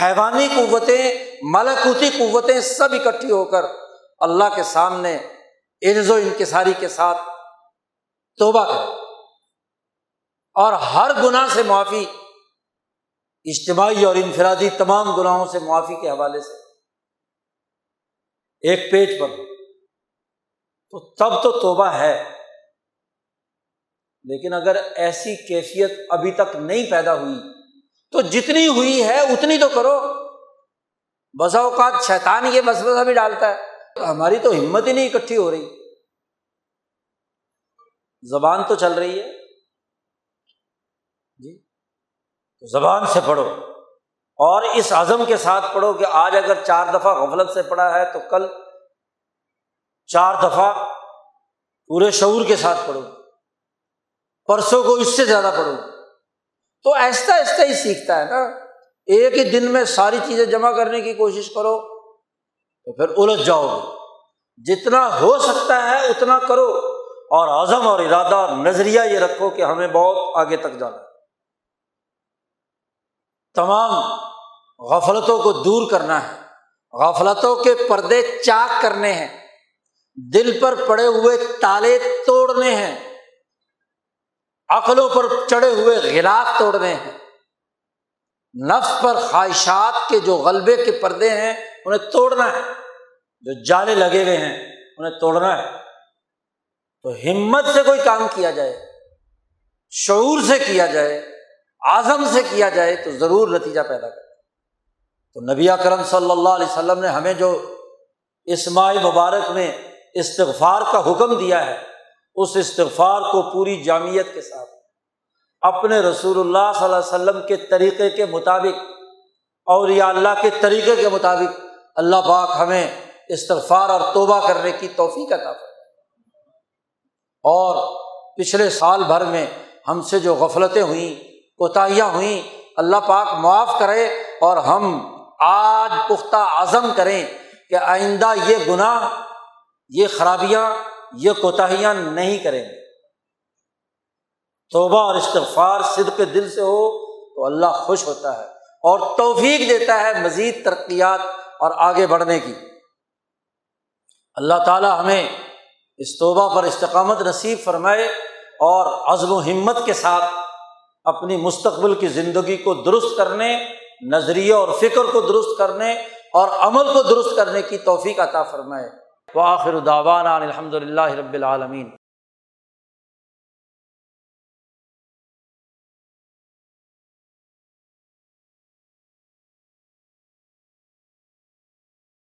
حیوانی قوتیں ملکوتی قوتیں سب اکٹھی ہو کر اللہ کے سامنے عرض و انکساری کے ساتھ توبہ کرے اور ہر گناہ سے معافی، اجتماعی اور انفرادی تمام گناہوں سے معافی کے حوالے سے۔ ایک پیج پر۔ تو تب تو توبہ ہے۔ لیکن اگر ایسی کیفیت ابھی تک نہیں پیدا ہوئی، تو جتنی ہوئی ہے اتنی تو کرو۔ بسا اوقات شیطان یہ بس بسا بھی ڈالتا ہے۔ ہماری تو ہمت ہی نہیں اکٹھی ہو رہی۔ زبان تو چل رہی ہے۔ جی۔ زبان سے پڑھو۔ اور اس عزم کے ساتھ پڑھو کہ آج اگر چار دفعہ غفلت سے پڑھا ہے تو کل چار دفعہ پورے شعور کے ساتھ پڑھو۔ پرسوں کو اس سے زیادہ پڑھو۔ تو ایسا ایسا ہی سیکھتا ہے نا۔ ایک ہی دن میں ساری چیزیں جمع کرنے کی کوشش کرو، تو پھر الجھ جاؤ گے۔ جتنا ہو سکتا ہے اتنا کرو۔ اور عزم اور ارادہ اور نظریہ یہ رکھو کہ ہمیں بہت آگے تک جانا ہے۔ تمام غفلتوں کو دور کرنا ہے۔ غفلتوں کے پردے چاک کرنے ہیں۔ دل پر پڑے ہوئے تالے توڑنے ہیں۔ عقلوں پر چڑھے ہوئے غلاف توڑنے ہیں۔ نفس پر خواہشات کے جو غلبے کے پردے ہیں، انہیں توڑنا ہے۔ جو جالے لگے ہوئے ہیں، انہیں توڑنا ہے۔ تو ہمت سے کوئی کام کیا جائے، شعور سے کیا جائے اعظم سے کیا جائے، تو ضرور نتیجہ پیدا کرے تو نبی کرم صلی اللہ علیہ وسلم نے ہمیں جو اسماعی مبارک میں استغفار کا حکم دیا ہے، اس استغفار کو پوری جامعت کے ساتھ۔ اپنے رسول اللہ صلی اللہ علیہ وسلم کے طریقے کے مطابق اور یا اللہ کے طریقے کے مطابق اللہ پاک ہمیں استغفار اور توبہ کرنے کی توفیق عطا اور پچھلے سال بھر میں ہم سے جو غفلتیں ہوئیں، کوتاہیاں ہوئیں، اللہ پاک معاف کرے اور ہم آج پختہ عزم کریں کہ آئندہ یہ گناہ، یہ خرابیاں، یہ کوتاہیاں نہیں کریں گے۔ توبہ اور استغفار صدق دل سے ہو تو اللہ خوش ہوتا ہے اور توفیق دیتا ہے مزید ترقیات اور آگے بڑھنے کی۔ اللہ تعالیٰ ہمیں اس توبہ پر استقامت نصیب فرمائے اور عزم و ہمت کے ساتھ اپنی مستقبل کی زندگی کو درست کرنے، نظریے اور فکر کو درست کرنے اور عمل کو درست کرنے کی توفیق عطا فرمائے۔ وآخر داوانہ الحمد للہ رب العالمین۔